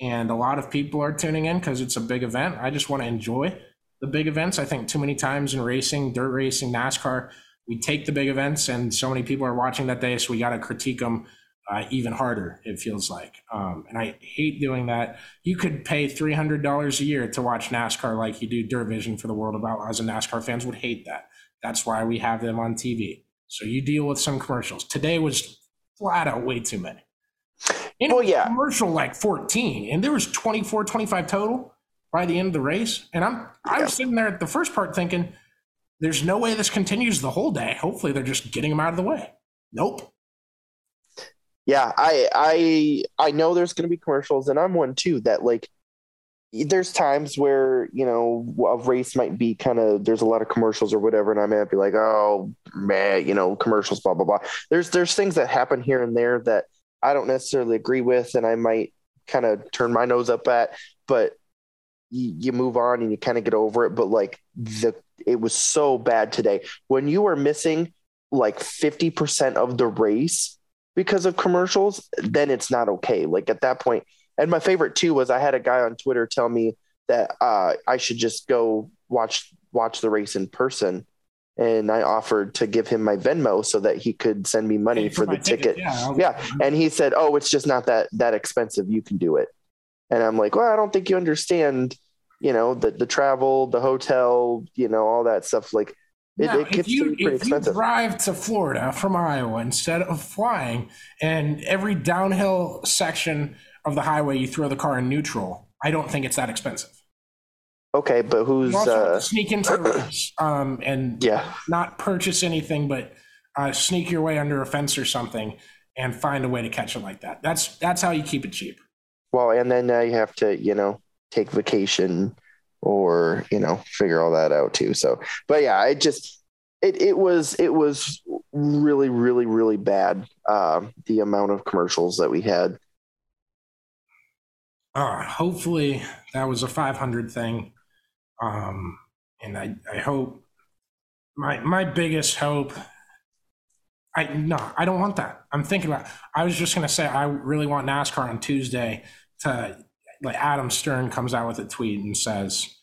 And a lot of people are tuning in because it's a big event. I just want to enjoy the big events. I think too many times in racing, dirt racing, NASCAR, we take the big events and so many people are watching that day. So we got to critique them uh, even harder, it feels like. Um, and I hate doing that. You could pay $300 a year to watch NASCAR like you do Dirt Vision for the World of Outlaws, and NASCAR fans would hate that. That's why we have them on TV. So you deal with some commercials. Today was flat out way too many. And well, yeah. Commercial like 14, and there was 24, 25 total by the end of the race. And I'm I was sitting there at the first part thinking, there's no way this continues the whole day. Hopefully they're just getting them out of the way. Nope yeah, I I I know there's going to be commercials, and I'm one too. That like, there's times where you know a race might be kind of there's a lot of commercials or whatever, and I might be like, oh man, you know, commercials, blah blah blah. There's there's things that happen here and there that I don't necessarily agree with, and I might kind of turn my nose up at, but you, you move on and you kind of get over it. But like the it was so bad today when you were missing like 50% of the race because of commercials, then it's not okay. Like at that point, and my favorite too was I had a guy on Twitter tell me that uh, I should just go watch watch the race in person, and I offered to give him my Venmo so that he could send me money for the ticket. ticket. Yeah, yeah, and he said, "Oh, it's just not that that expensive. You can do it." And I'm like, well, I don't think you understand, you know, the the travel, the hotel, you know, all that stuff. Like it, Now, it gets if you, to be pretty if you expensive. drive to Florida from Iowa instead of flying, and every downhill section of the highway you throw the car in neutral, I don't think it's that expensive. okay, but who's You also uh to sneak into race um, and yeah. not purchase anything, but uh, sneak your way under a fence or something and find a way to catch it like that. That's that's how you keep it cheap. Well, and then now you have to, you know, take vacation or, you know, figure all that out too. So, but yeah, it just, it, it was, it was really, really, really bad. Uh, the amount of commercials that we had. Uh, hopefully that was a 500 thing. Um, and I, I hope my, my biggest hope, I, no, I don't want that. I'm thinking about, I was just going to say, I really want NASCAR on Tuesday to like Adam Stern comes out with a tweet and says,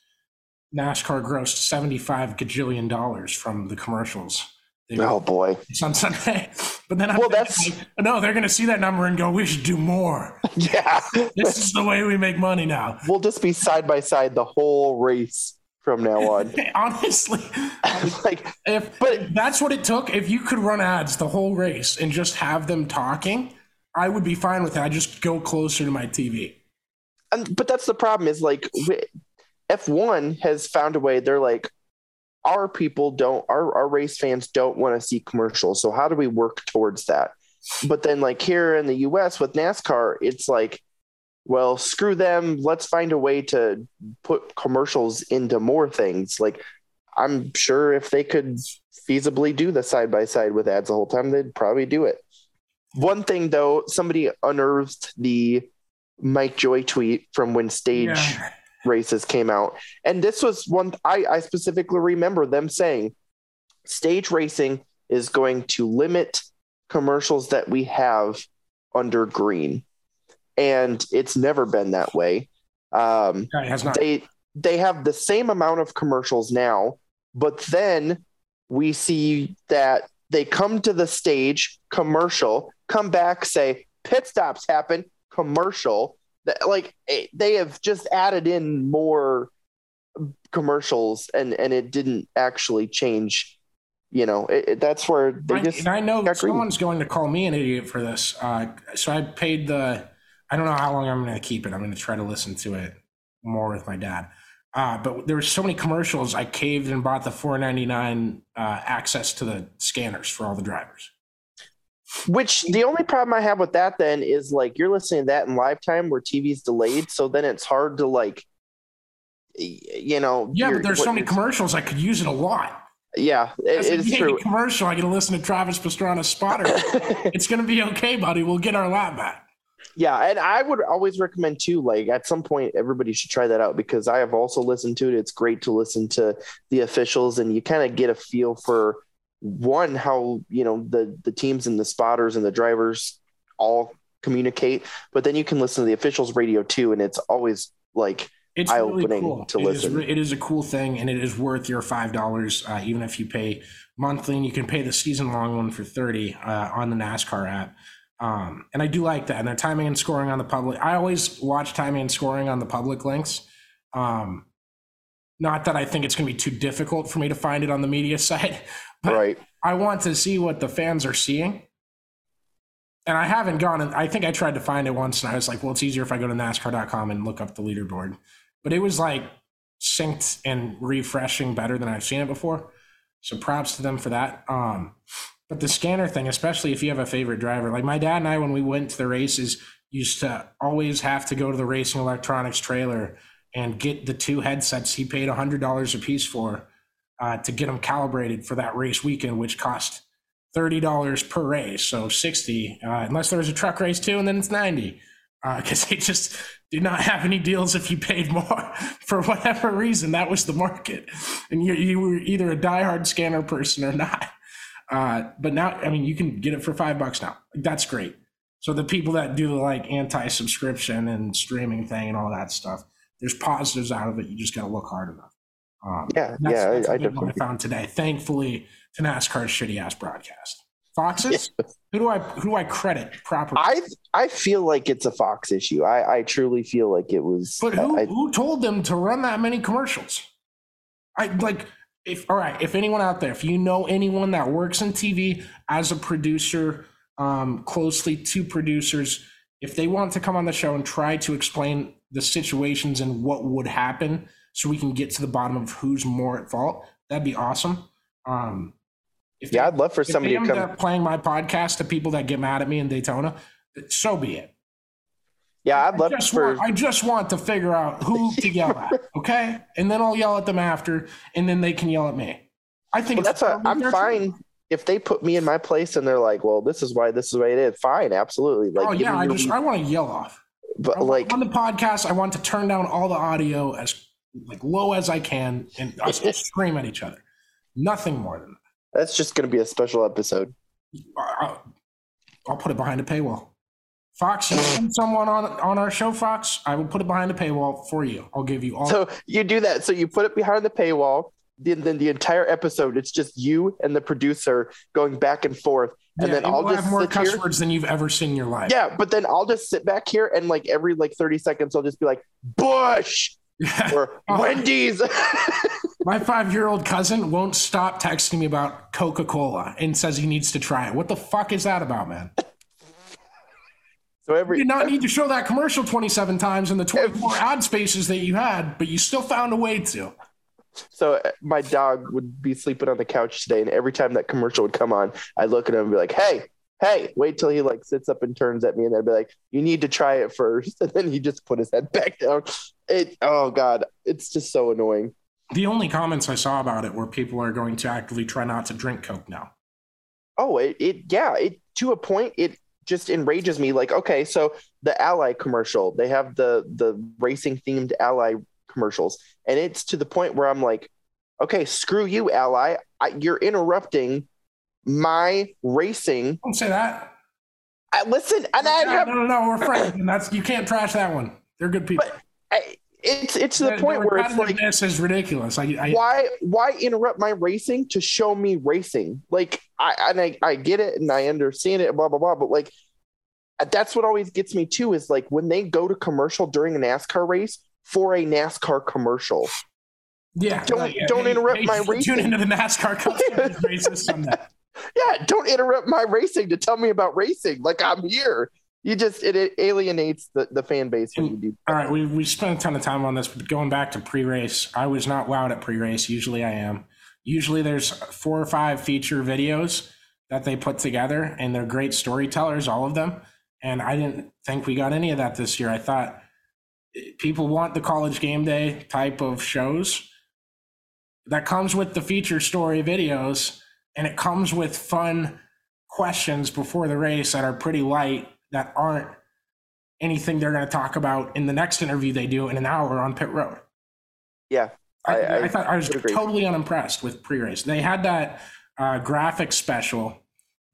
NASCAR grossed 75 gajillion dollars from the commercials. They- Oh boy. It's on Sunday. But then I'm Well, that's- like, no, they're going to see that number and go, we should do more. Yeah. This is the way we make money now. we'll just be side by side the whole race from now on. Honestly, like, if But- that's what it took, if you could run ads the whole race and just have them talking, I would be fine with that. I just go closer to my TV. and, but that's the problem is like F1 has found a way. They're like, our people don't, our, our race fans don't want to see commercials. So how do we work towards that? But then, like here in the US with NASCAR, it's like, well, screw them. Let's find a way to put commercials into more things. Like, I'm sure if they could feasibly do the side by side with ads the whole time, they'd probably do it. One thing though, somebody unearthed the Mike Joy tweet from when stage Yeah. races came out. And this was one I, I specifically remember them saying stage racing is going to limit commercials that we have under green. And it's never been that way. Um, It has not. they they have the same amount of commercials now, but then we see that they come to the stage commercial, come back, say pit stops happen, commercial. That like eh, they have just added in more commercials, and and it didn't actually change. You know, it, it- that's where they I, just and I know someone's going to call me an idiot for this. Uh, so I paid the. I don't know how long I'm going to keep it. I'm going to try to listen to it more with my dad. Uh, but there were so many commercials. I caved and bought the 4.99 uh, access to the scanners for all the drivers. Which the only problem I have with that then is like you're listening to that in live time where TV's delayed, so then it's hard to like, you know. Yeah, but there's so many commercials. I could use it a lot. Yeah, it, it is true. commercial, I get to listen to Travis Pastrana's spotter. it's going to be okay, buddy. We'll get our lap back. Yeah, and I would always recommend too. Like at some point, everybody should try that out because I have also listened to it. It's great to listen to the officials, and you kind of get a feel for one how you know the the teams and the spotters and the drivers all communicate. But then you can listen to the officials radio too, and it's always like It's really eye-opening cool. to It is listen. re- it is a cool thing, and it is worth your five dollars, uh, even if you pay monthly. And you can pay the season long one for thirty uh, on the NASCAR app. Um, and I do like that. And they're timing and scoring on the public. I always watch timing and scoring on the public links. Um, not that I think it's going to be too difficult for me to find it on the media site, but right. I want to see what the fans are seeing. And I haven't gone, and I think I tried to find it once, and I was like, well, it's easier if I go to NASCAR.com and look up the leaderboard. But it was like synced and refreshing better than I've seen it before. So props to them for that. Um, but the scanner thing, especially if you have a favorite driver, like my dad and I, when we went to the races, used to always have to go to the racing electronics trailer and get the two headsets he paid $100 a piece for uh, to get them calibrated for that race weekend, which cost thirty dollars per race, so sixty. Uh, unless there was a truck race too, and then it's ninety. Because they just did not have any deals if you paid more for whatever reason. That was the market, and you you were either a diehard scanner person or not. Uh, but now, I mean, you can get it for five bucks now. That's great. So the people that do the like anti-subscription and streaming thing and all that stuff, there's positives out of it. You just got to look hard enough. Um, Yeah, that's, yeah, that's I, I one I definitely. found today. Thankfully, to NASCAR's shitty ass broadcast. Foxes? Who do I who do I credit properly? I I feel like it's a Fox issue. I, I truly feel like it was. But who I, who told them to run that many commercials? I like if all right, if anyone out there, if you know anyone that works in TV as a producer, um, closely to producers, if they want to come on the show and try to explain the situations and what would happen so we can get to the bottom of who's more at fault, that'd be awesome. Um if yeah, they- I'd love for somebody to come. up playing my podcast to people that get mad at me in Daytona, so be it. Yeah, I'd love I just, for. want, I just want to figure out who to yell at, okay? And then I'll yell at them after, and then they can yell at me. I think Well, that's a, I'm fine if they put me in my place and they're like, "Well, this is why this is the way it is." Fine, absolutely. Like, oh yeah, I just I want to yell off. but I like, on the podcast, I want to turn down all the audio as like low as I can, and us scream at each other. Nothing more than that. that's just going to be a special episode. I- I'll, I'll put it behind a paywall. Fox, you send someone on on our show, Fox. I will put it behind the paywall for you. I'll give you all. So you do that. So you put it behind the paywall. Then, then the entire episode, it's just you and the producer going back and forth, and yeah, then I'll just have more cuss here. words than you've ever seen in your life. Yeah, but then I'll just sit back here and like every like 30 seconds, I'll just be like, Busch or Oh. Wendy's. My five year old cousin won't stop texting me about Coca Cola and says he needs to try it. What the fuck is that about, man? So You did not need to show that commercial 27 times in the 24 ad spaces that you had, but you still found a way to. so uh, my dog would be sleeping on the couch today, and every time that commercial would come on, I'd look at him and be like, Hey, hey, wait till he like sits up and turns at me, and I'd be like, You need to try it first. And then he just put his head back down. It oh god, it's just so annoying. The only comments I saw about it were people are going to actively try not to drink Coke now. Oh, it, it yeah, it to a point it just enrages me. Like, okay, so the Ally commercial, they have the the racing themed Ally commercials, and it's to the point where I'm like, okay, screw you, Ally, I, you're interrupting my racing. Don't say that. I, listen, and I No, have no, no, no, we're friends, and that's you can't trash that one. They're good people. I, it's it's to the The- point the where it's like repetitiveness is ridiculous. I, I, why why interrupt my racing to show me racing like i and i, I get it and i understand it blah blah blah but like that's what always gets me too is like when they go to commercial during a nascar race for a nascar commercial yeah, don't- like, don't hey, interrupt my Tune racing. into the NASCAR races Sunday. yeah don't interrupt my racing to tell me about racing like i'm here you just it, it alienates the, the fan base when you do All right, we we spent a ton of time on this, but going back to pre-race, I was not wowed at pre-race. Usually, I am. Usually, there's four or five feature videos that they put together, and they're great storytellers, all of them. And I didn't think we got any of that this year. I thought people want the college game day type of shows that comes with the feature story videos, and it comes with fun questions before the race that are pretty light that aren't anything they're going to talk about in the next interview they do in an hour on pit road. yeah I, I- I, thought I was totally unimpressed with pre-race. They had that uh, graphic special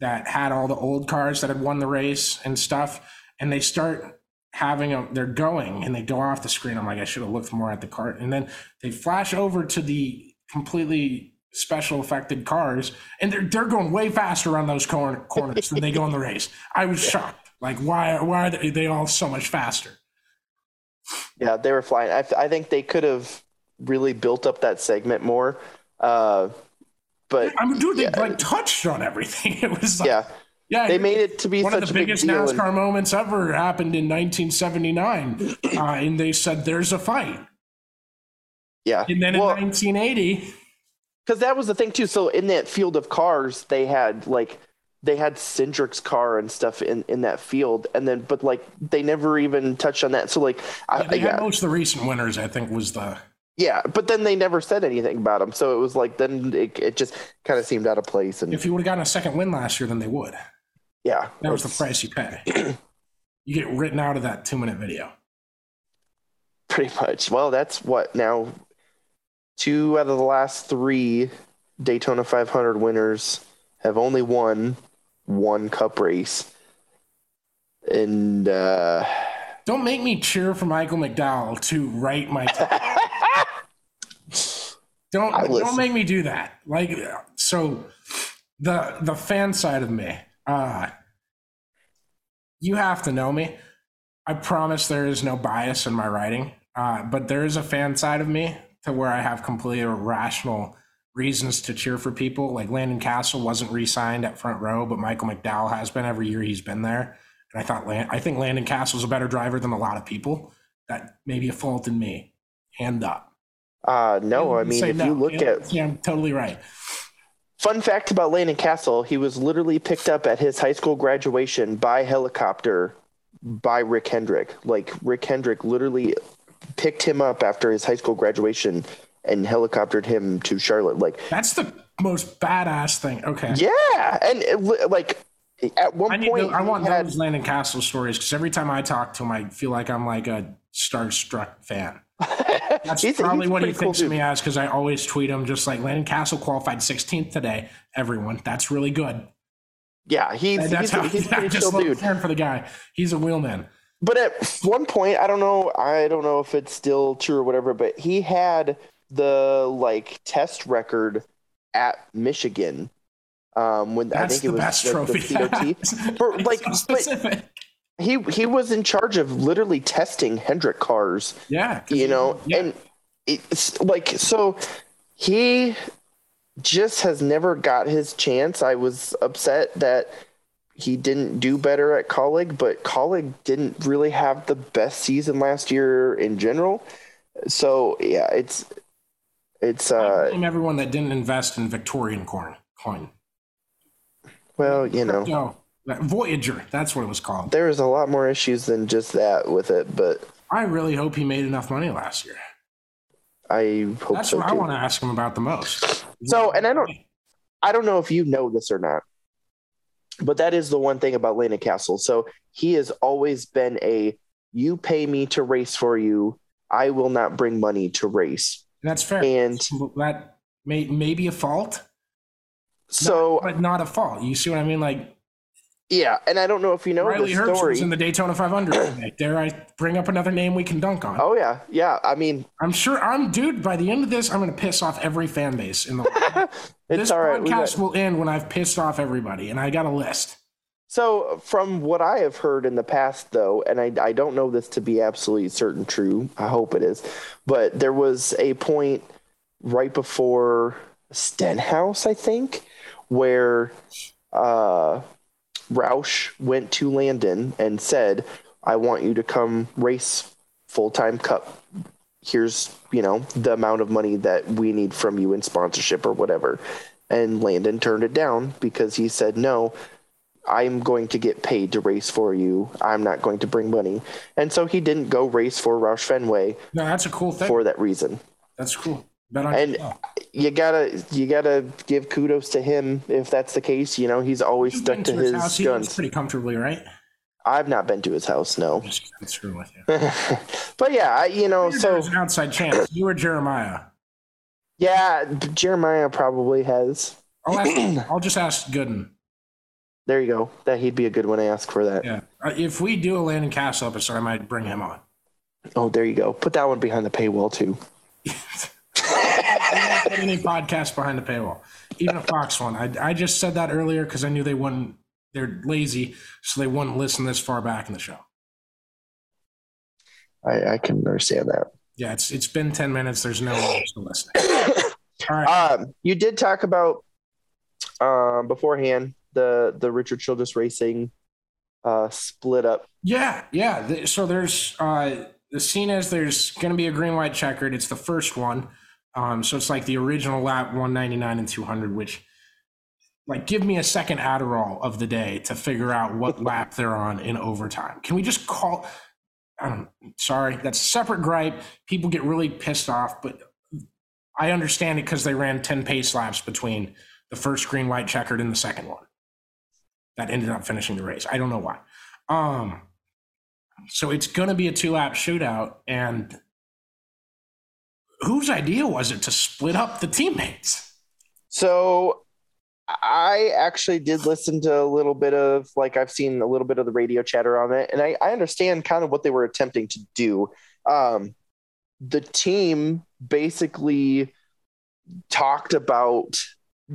that had all the old cars that had won the race and stuff, and they start having them. they're going and they go off the screen. I'm like, I should have looked more at the car, and then they flash over to the completely special affected cars, and they're they're going way faster on those corner, corners than they go in the race. I was shocked. Like, why why are they, they all so much faster? Yeah, they were flying. I, I think they could have really built up that segment more. Uh, but I mean, dude, they Yeah. like touched on everything. It was like, yeah, yeah, they made it to be one such of the a biggest. NASCAR and- moments ever happened in 1979, uh, and they said there's a fight, yeah, and then well, in 1980, because that was the thing too. So in that field of cars, they had like they had Cindric's car and stuff in in that field, and then but like they never even touched on that. So like, I, they yeah, had most of the recent winners. I think was the yeah, but then they never said anything about him. So it was like then it, it just kind of seemed out of place. And if you would have gotten a second win last year, then they would. yeah, That was the price you pay. you get written out of that two minute video. pretty much. Well, that's what now. Two out of the last three Daytona 500 winners have only won one Cup race, and uh, Don't make me cheer for Michael McDowell to write my. don't I don't make me do that. Like so, the the fan side of me. Uh, you have to know me. I promise there is no bias in my writing, uh, but there is a fan side of me to where I have completely irrational reasons to cheer for people. Like Landon Cassill wasn't re-signed at front row, but Michael McDowell has been every year he's been there. And I thought Land- I think Landon Cassill's a better driver than a lot of people. That may be a fault in me. Hand up. Uh, no, I mean, if no. you look yeah, at yeah, I'm totally right. Fun fact about Landon Cassill, he was literally picked up at his high school graduation by helicopter by Rick Hendrick. Like Rick Hendrick literally picked him up after his high school graduation and helicoptered him to Charlotte. Like, That's the most badass thing. Okay. yeah, and uh, it, like at one I need. point, I want had- those Landon Cassill stories because every time I talk to him, I feel like I'm like a starstruck fan. That's He's- probably he's what he pretty cool thinks of me as because I always tweet him just like Landon Cassill qualified 16th today. Everyone, that's really good. Yeah, he's And that's he's, how he's a I pretty just chill dude. for the guy. He's a wheelman. But at one point, I don't know, I don't know if it's still true or whatever, but he had the like test record at Michigan. Um, when I think it was best the, trophy. the COT. For, like, so but he he was in charge of literally testing Hendrick cars, Yeah, you know, yeah. and it's like so he just has never got his chance. I was upset that he didn't do better at Kaulig, but Kaulig didn't really have the best season last year in general. So yeah, it's it's I uh blame everyone that didn't invest in Victorian corn coin. well, you know, No, that- Voyager. That's what it was called. there's a lot more issues than just that with it, but I really hope he made enough money last year. I hope That's so what I too. want to ask him about the most. So, and I don't, I don't know if you know this or not, but that is the one thing about Landon Cassill. So he has always been a you pay me to race for you. I will not bring money to race. That's fair. And that may, may be a fault, so, but not a fault. You see what I mean? Like yeah, and I don't know if you know Riley the story. was in the Daytona 500 today. Dare I bring up another name we can dunk on? oh yeah, yeah. I mean, I'm sure I'm, dude. By the end of this, I'm going to piss off every fan base in the world. this all right. podcast will end when I've pissed off everybody, and I got a list. So, from what I have heard in the past, though, and I, I don't know this to be absolutely certain true, I hope it is, but there was a point right before Stenhouse, I think, where uh, Roush went to Landon and said, I want you to come race full time cup. Here's, you know, the amount of money that we need from you in sponsorship or whatever. And Landon turned it down because he said, no, I'm going to get paid to race for you. I'm not going to bring money. And so he didn't go race for Roush Fenway No, that's a cool thing. for that reason. that's cool. And yourself. you gotta you gotta give kudos to him if that's the case. You know, he's always You've stuck to his his guns. pretty comfortably, right? I've not been to his house, no. Just screwing with you. but yeah, I, you know, so There's an outside chance. You or Jeremiah. yeah, Jeremiah probably has. I'll, ask, I'll just ask Gooden. There you go. That he'd be a good one to ask for that. Yeah. Uh, If we do a Landon Cassill episode, I might bring him on. Oh, there you go. Put that one behind the paywall too. Any podcast behind the paywall, even a Fox one. I, I just said that earlier because I knew they wouldn't. They're lazy, so they wouldn't listen this far back in the show. I, I can understand that. Yeah, it's it's been ten minutes. There's no one to listen. All right. Um, you did talk about um, beforehand the the Richard Childress Racing uh, split up. Yeah, yeah. So there's uh, the scene is there's going to be a green white checkered. It's the first one. Um, so it's like the original lap 199 and 200, which like give me a second Adderall of the day to figure out what lap they're on in overtime. Can we just call? I don't. Sorry, that's a separate gripe. People get really pissed off, but I understand it because they ran 10 pace laps between the first green white checkered and the second one. That ended up finishing the race. I don't know why. Um, so it's going to be a two lap shootout. And whose idea was it to split up the teammates? So I actually did listen to a little bit of like I've seen a little bit of the radio chatter on it, and I, I understand kind of what they were attempting to do. Um, the team basically talked about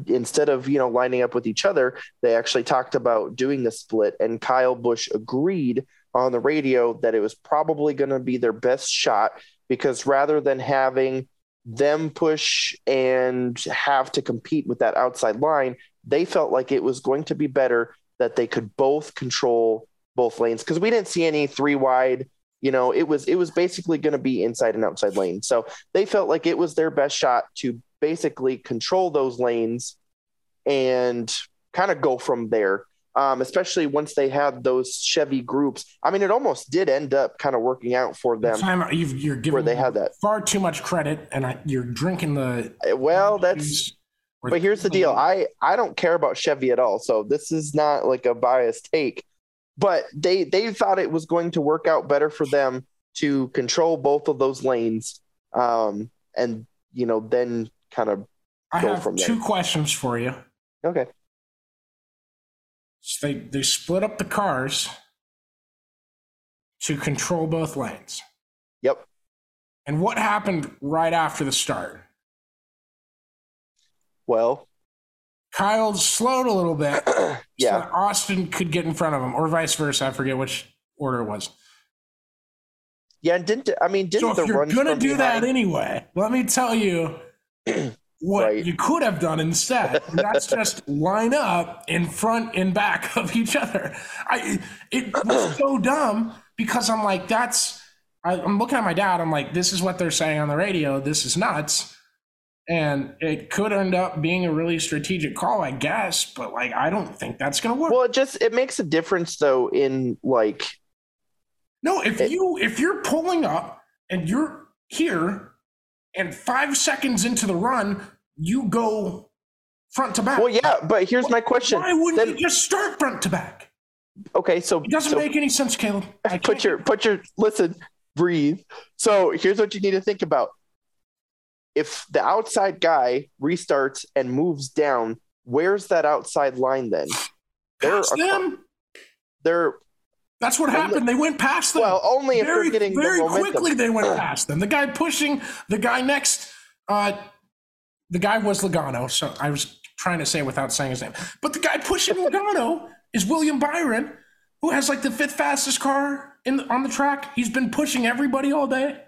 instead of you know lining up with each other, they actually talked about doing the split, and Kyle Busch agreed on the radio that it was probably going to be their best shot because rather than having them push and have to compete with that outside line, they felt like it was going to be better that they could both control both lanes because we didn't see any three wide you know it was it was basically going to be inside and outside lane. So they felt like it was their best shot to basically control those lanes and kind of go from there. Um, especially once they had those chevy groups. I mean it almost did end up kind of working out for them Time, you've, you're giving where they had that. far too much credit, and I, you're drinking the. well that's but here's the deal. i i don't care about chevy at all so this is not like a biased take. But they they thought it was going to work out better for them to control both of those lanes um and you know then kind of I go have from there two questions for you. okay So they they split up the cars to control both lanes. yep And what happened right after the start? well Kyle slowed a little bit. so yeah that Austin could get in front of him, or vice versa. I forget which order it was. yeah and didn't i mean didn't so if the you're run gonna do that anyway, let me tell you what Right. you could have done instead. that's just line up in front and back of each other. I it was so dumb because I'm like, that's I, I'm looking at my dad. I'm like, this is what they're saying on the radio. This is nuts. And it could end up being a really strategic call, I guess. But like, I don't think that's gonna work. well it just it makes a difference though in like No, if It- you if you're pulling up and you're here, and five seconds into the run, you go front to back. well yeah but here's my question Why wouldn't Then- you just start front to back? okay so It doesn't so make any sense, Caleb. I put your put your listen breathe so here's what you need to think about if the outside guy restarts and moves down where's that outside line then There are, them. they're That's what happened. They went past them. well only if very they're getting very the quickly. They went past them. The guy pushing the guy next. Uh, the guy was Logano, so I was trying to say it without saying his name. But the guy pushing Logano is William Byron, who has like the fifth fastest car in on the track. He's been pushing everybody all day.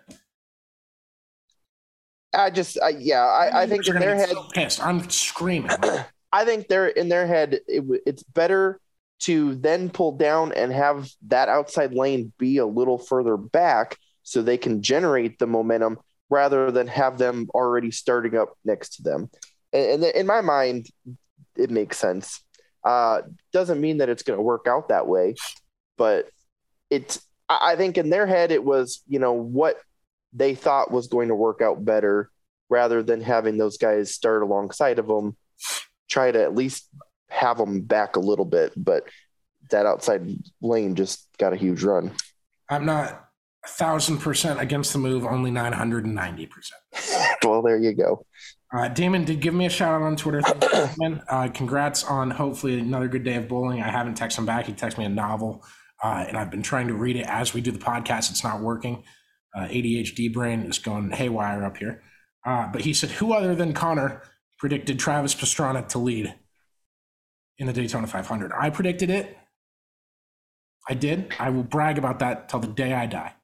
i just I, yeah I, I think in their head so pissed. I'm screaming. i think they're in their head it, it's better to then pull down and have that outside lane be a little further back so they can generate the momentum rather than have them already starting up next to them. And, and in my mind, it makes sense. Uh, doesn't mean that it's going to work out that way, but it's. I I think in their head it was you know what they thought was going to work out better rather than having those guys start alongside of them. Try to at least have them back a little bit, but that outside lane just got a huge run. I'm not a thousand percent against the move. Only nine hundred and ninety percent. Well, there you go. Uh, Damon did give me a shout out on Twitter. Thank you, Damon. Uh, congrats on hopefully another good day of bowling. I haven't texted him back. He texted me a novel, uh, and I've been trying to read it as we do the podcast. It's not working. Uh, ADHD brain is going haywire up here. Uh, but he said, "Who other than Connor predicted Travis Pastrana to lead in the Daytona 500?" I predicted it. I did. I will brag about that till the day I die.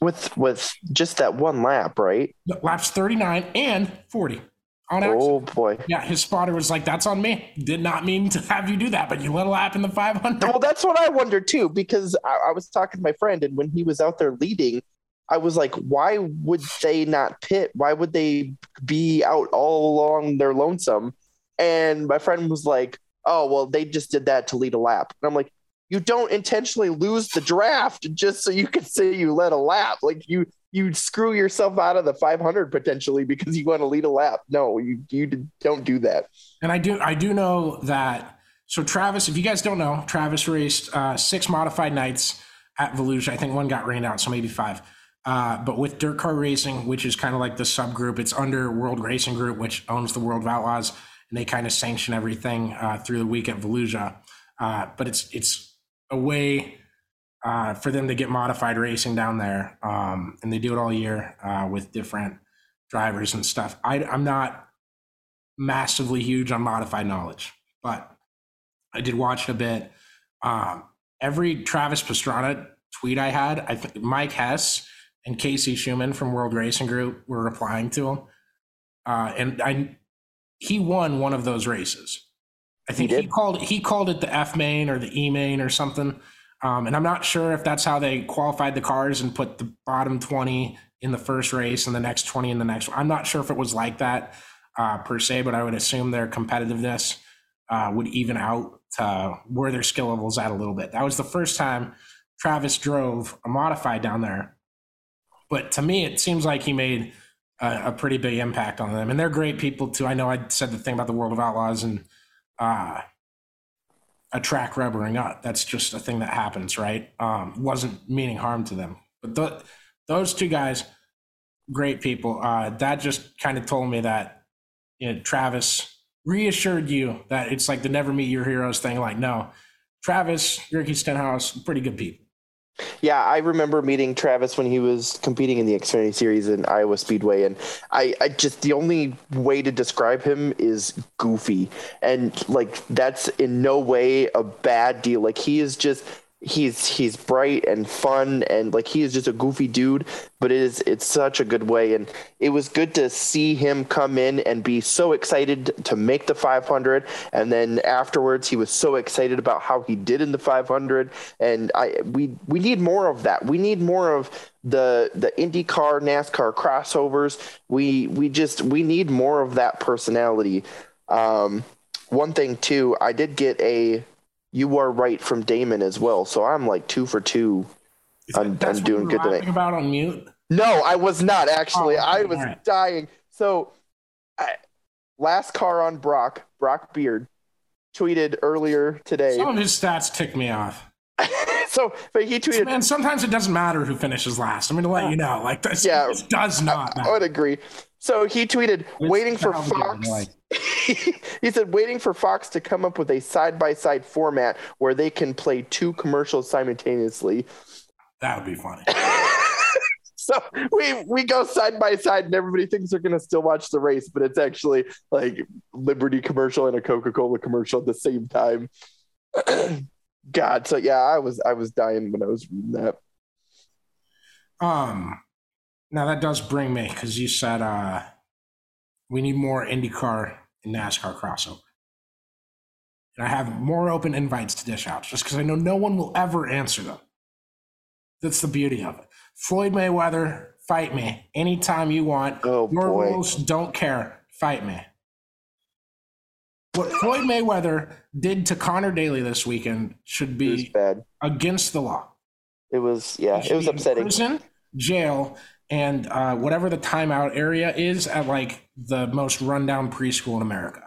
With with just that one lap, right? Laps 39 and 40 on accident. Oh boy. Yeah, his spotter was like, "That's on me. Did not mean to have you do that, but you let a lap in the 500." Well, that's what I wondered too, because I, I was talking to my friend, and when he was out there leading, I was like, why would they not pit? Why would they be out all along their lonesome? And my friend was like, oh, well, they just did that to lead a lap. And I'm like, you don't intentionally lose the draft just so you can say you led a lap. Like you, you screw yourself out of the 500 potentially because you want to lead a lap. No, you, you don't do that. And I do, I do know that. So Travis, if you guys don't know, Travis raced uh, six modified nights at Volusia. I think one got rained out, so maybe five. Uh, but with Dirt Car Racing, which is kind of like the subgroup, it's under World Racing Group, which owns the World of Outlaws, and they kind of sanction everything uh, through the week at Volusia. Uh, but it's it's a way uh, for them to get modified racing down there, um, and they do it all year uh, with different drivers and stuff. I, I'm not massively huge on modified knowledge, but I did watch a bit. Um, every Travis Pastrana tweet I had, I think Mike Hess and Casey Schumann from World Racing Group were replying to him, uh, and I he won one of those races. I think he, he called he called it the F main or the E main or something. Um, and I'm not sure if that's how they qualified the cars and put the bottom 20 in the first race and the next 20 in the next one. I'm not sure if it was like that uh, per se, but I would assume their competitiveness uh, would even out to where their skill levels at a little bit. That was the first time Travis drove a modified down there. But to me, it seems like he made a, a pretty big impact on them. And they're great people too. I know I said the thing about the World of Outlaws and uh, a track rubbering up. That's just a thing that happens, right? Um, wasn't meaning harm to them. But the, those two guys, great people. Uh, that just kind of told me that you know, Travis reassured you that it's like the never meet your heroes thing. Like, no, Travis, Ricky Stenhouse, pretty good people. Yeah, I remember meeting Travis when he was competing in the Xfinity Series in Iowa Speedway, and I, I just the only way to describe him is goofy, and like that's in no way a bad deal. Like he is just he's he's bright and fun and like he is just a goofy dude but it is it's such a good way. And it was good to see him come in and be so excited to make the 500 and then afterwards he was so excited about how he did in the 500 and i we we need more of that. We need more of the the IndyCar NASCAR crossovers. We we just we need more of that personality. Um one thing too i did get a you are right from Damon as well. So I'm like two for two. I'm, I'm doing good tonight. About on mute? No, I was not actually. Oh, I was right. dying. So, I, last car on Brock, Brock Beard, tweeted earlier today. Some of his stats tick me off. so, but he tweeted. Man, sometimes it doesn't matter who finishes last. I'm going to let you know. Like this, yeah, this does not. Matter. I would agree. So he tweeted, waiting for Fox. he said, waiting for Fox to come up with a side by side format where they can play two commercials simultaneously. That would be funny. so we we go side by side, and everybody thinks they're gonna still watch the race, but it's actually like Liberty commercial and a Coca Cola commercial at the same time. God, so yeah, I was I was dying when I was reading that. Um, now that does bring me because you said uh, we need more IndyCar and NASCAR crossover. And I have more open invites to dish out just because I know no one will ever answer them. That's the beauty of it. Floyd Mayweather, fight me anytime you want. Oh, Your boy. rules don't care. Fight me. What Floyd Mayweather did to Conor Daly this weekend should be against the law. It was, yeah, it was upsetting. Prison, jail, and uh, whatever the timeout area is at like the most rundown preschool in America.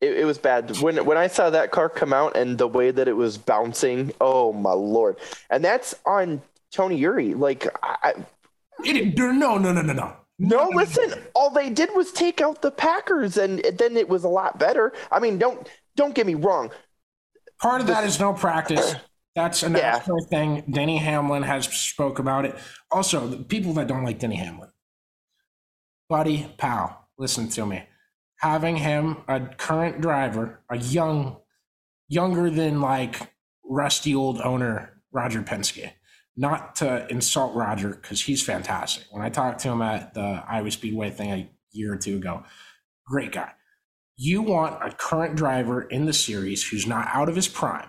It, it, was bad when when I saw that car come out and the way that it was bouncing. Oh my lord! And that's on Tony Eury. Like I, it, no, no, no, no, no. No, listen. All they did was take out the Packers, and then it was a lot better. I mean, don't don't get me wrong. Part of that is no practice. That's an yeah. actual thing. Denny Hamlin has spoke about it. Also, the people that don't like Denny Hamlin, buddy, pal, listen to me. Having him a current driver, a young, younger than like rusty old owner Roger Penske. Not to insult Roger because he's fantastic. When I talked to him at the Iowa Speedway thing a year or two ago, great guy. You want a current driver in the series who's not out of his prime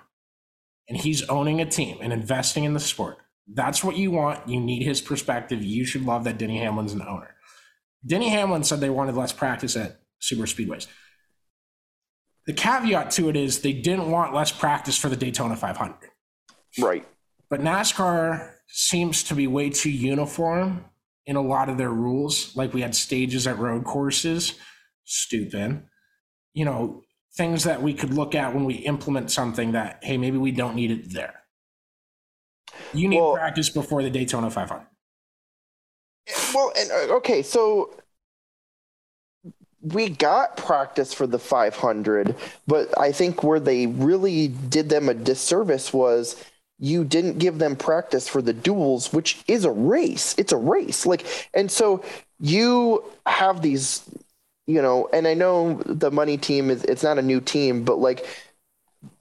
and he's owning a team and investing in the sport. That's what you want. You need his perspective. You should love that Denny Hamlin's an owner. Denny Hamlin said they wanted less practice at super speedways. The caveat to it is they didn't want less practice for the Daytona 500. Right. But NASCAR seems to be way too uniform in a lot of their rules. Like we had stages at road courses. Stupid. You know, things that we could look at when we implement something that hey maybe we don't need it there. You need well, practice before the daytona 500 well and uh, okay so we got practice for the 500 but i think where they really did them a disservice was you didn't give them practice for the duels which is a race. It's a race. Like and so you have these you know, and I know the money team is it's not a new team, but like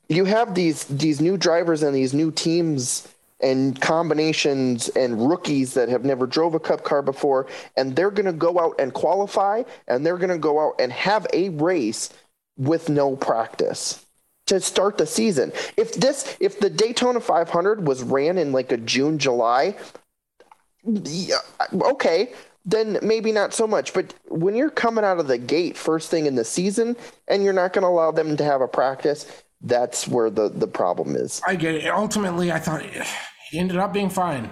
you have these these new drivers and these new teams and combinations and rookies that have never drove a cup car before and they're going to go out and qualify and they're going to go out and have a race with no practice to start the season. If this if the Daytona 500 was ran in like a June July yeah, okay, then maybe not so much. But when you're coming out of the gate first thing in the season and you're not going to allow them to have a practice, that's where the the problem is. I get it. Ultimately, I thought it ended up being fine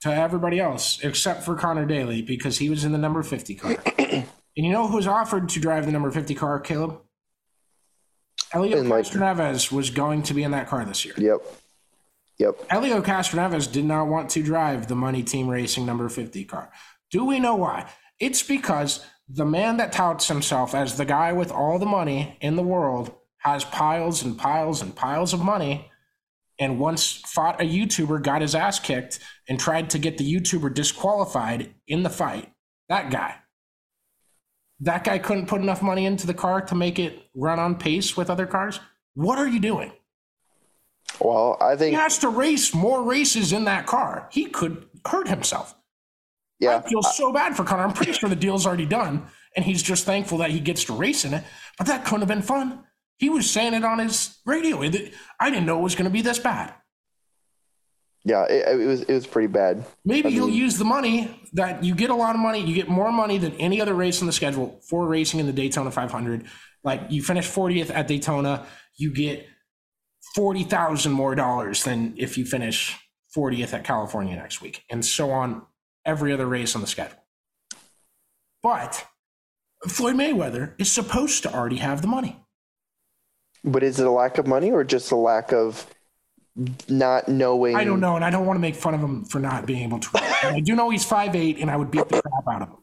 to everybody else except for Conor Daly because he was in the number 50 car. and you know who was offered to drive the number 50 car, Caleb? Helio Castroneves was going to be in that car this year. Yep. Yep. Helio Castroneves did not want to drive the Money Team Racing number 50 car. Do we know why? It's because the man that touts himself as the guy with all the money in the world has piles and piles and piles of money and once fought a YouTuber, got his ass kicked, and tried to get the YouTuber disqualified in the fight. That guy. That guy couldn't put enough money into the car to make it run on pace with other cars. What are you doing? Well, I think He has to race more races in that car. He could hurt himself. Yeah. I feel so bad for Connor. I'm pretty sure the deal's already done, and he's just thankful that he gets to race in it. But that couldn't have been fun. He was saying it on his radio. I didn't know it was going to be this bad. Yeah, it, it was it was pretty bad. Maybe I he'll mean- use the money that you get a lot of money. You get more money than any other race on the schedule for racing in the Daytona 500. Like you finish 40th at Daytona, you get 40,000 more dollars than if you finish 40th at California next week, and so on every other race on the schedule. But Floyd Mayweather is supposed to already have the money. But is it a lack of money or just a lack of not knowing? I don't know, and I don't want to make fun of him for not being able to. I do know he's 5'8, and I would beat the crap out of him.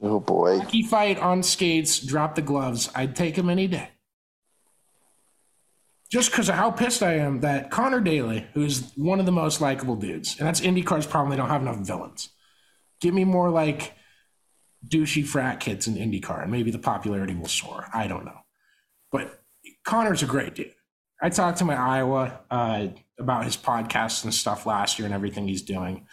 Oh boy. Hockey fight on skates, drop the gloves. I'd take him any day. Just because of how pissed I am that Conor Daly, who's one of the most likable dudes, and that's IndyCar's problem, they don't have enough villains. Give me more like douchey frat kids in IndyCar, and maybe the popularity will soar. I don't know. But Connor's a great dude. I talked to my Iowa uh, about his podcast and stuff last year and everything he's doing.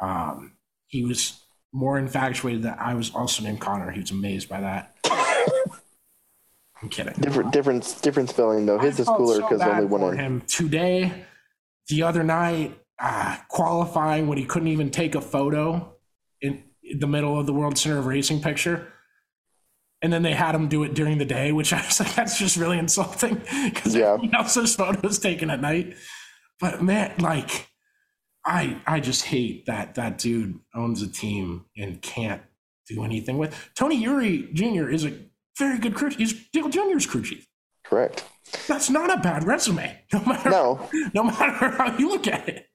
Um, he was more infatuated that I was also named Connor. He was amazed by that. I'm kidding. Different different different spelling though. His I is cooler because bad only one for him today. The other night, uh, qualifying when he couldn't even take a photo in, the middle of the World Center of Racing picture. And then they had him do it during the day, which I was like, that's just really insulting because Yeah. everyone else's photos taken at night. But man, like, I I just hate that that dude owns a team and can't do anything with. Tony Eury Jr. is a very good crew. He's Dale Jr.'s crew chief. Correct. That's not a bad resume, no matter No. no matter how you look at it.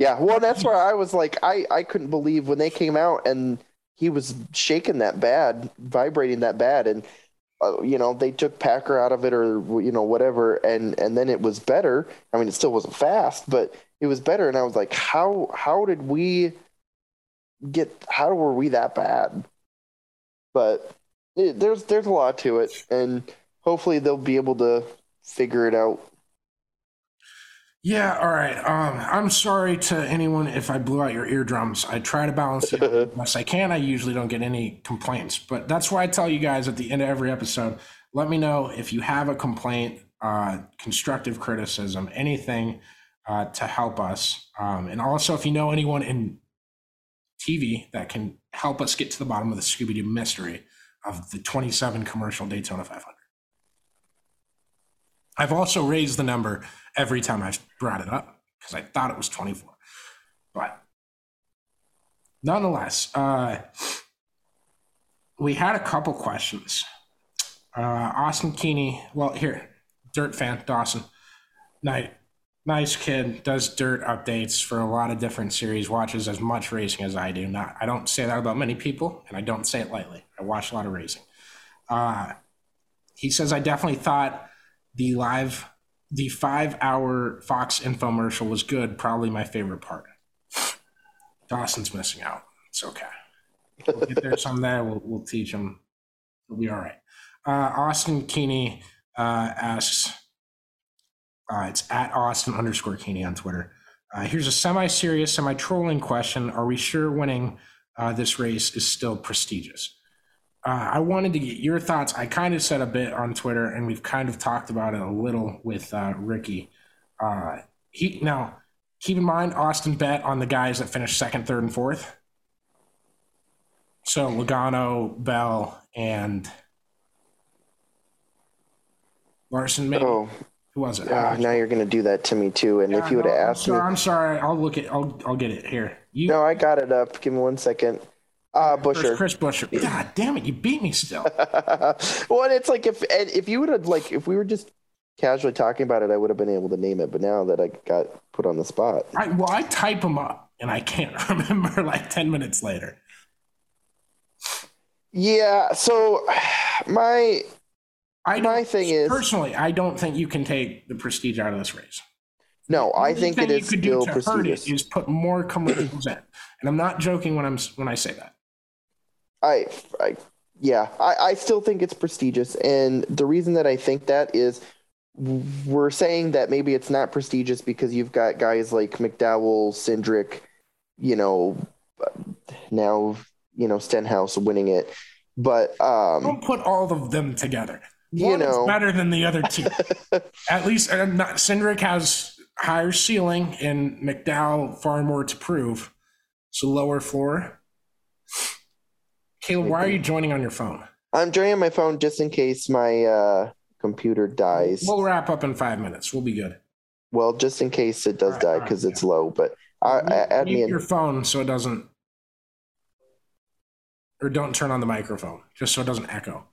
Yeah. Well, that's where I was like, I I couldn't believe when they came out and he was shaking that bad, vibrating that bad, and uh, you know they took Packer out of it or you know whatever, and and then it was better. I mean, it still wasn't fast, but it was better. And I was like, how how did we get? How were we that bad? But it, there's there's a lot to it, and hopefully they'll be able to figure it out. Yeah, all right. Um, I'm sorry to anyone if I blew out your eardrums. I try to balance it as best I can. I usually don't get any complaints, but that's why I tell you guys at the end of every episode. Let me know if you have a complaint, uh, constructive criticism, anything uh, to help us, um, and also if you know anyone in TV that can help us get to the bottom of the Scooby Doo mystery of the 27 commercial Daytona 500. I've also raised the number every time I've brought it up because I thought it was 24. But nonetheless, uh, we had a couple questions. Uh, Austin Keeney, well, here, dirt fan, Dawson. Nice, nice kid, does dirt updates for a lot of different series, watches as much racing as I do. Not, I don't say that about many people, and I don't say it lightly. I watch a lot of racing. Uh, he says, I definitely thought the live the five hour fox infomercial was good probably my favorite part dawson's missing out it's okay we'll get there someday we'll, we'll teach him It'll be all right. Uh, Austin Keeney uh, asks, uh, it's at Austin underscore Keeney on Twitter. Uh, here's a semi-serious, semi-trolling question: Are we sure winning uh, this race is still prestigious? Uh, I wanted to get your thoughts. I kind of said a bit on Twitter, and we've kind of talked about it a little with uh, Ricky. Uh, he now keep in mind Austin bet on the guys that finished second, third, and fourth. So Logano, Bell, and Larson. Maybe. Oh, Who was it? ah, now you're going to do that to me too. And Yeah, if you would have no, I'm asked me, I'm sorry. I'll look at. I'll I'll get it here. You no, I got it up. Give me one second. Uh, Buescher. Chris Buescher. God damn it! You beat me still. well, and it's like if and if you would have like if we were just casually talking about it, I would have been able to name it. But now that I got put on the spot, I, well, I type them up and I can't remember like ten minutes later. yeah. So my I My thing is- personally, I don't think you can take the prestige out of this race. no, I think thing it you is could still do to hurt it is put more commercials in, and I'm not joking when I'm when I say that. I, I, yeah, I, I still think it's prestigious, and the reason that I think that is we're saying that maybe it's not prestigious because you've got guys like McDowell, Cindric, you know, now you know Stenhouse winning it, but um, Don't put all of them together. You know. is better than the other two. At least uh, not, Cindric has higher ceiling, and McDowell far more to prove. So lower floor. Caleb, why are you joining on your phone? I'm joining on my phone just in case my uh, computer dies. We'll wrap up in five minutes. We'll be good. Well, just in case it does Alright, die because yeah. it's low, but I, I, add me Mute in. your phone so it doesn't, or don't turn on the microphone just so it doesn't echo.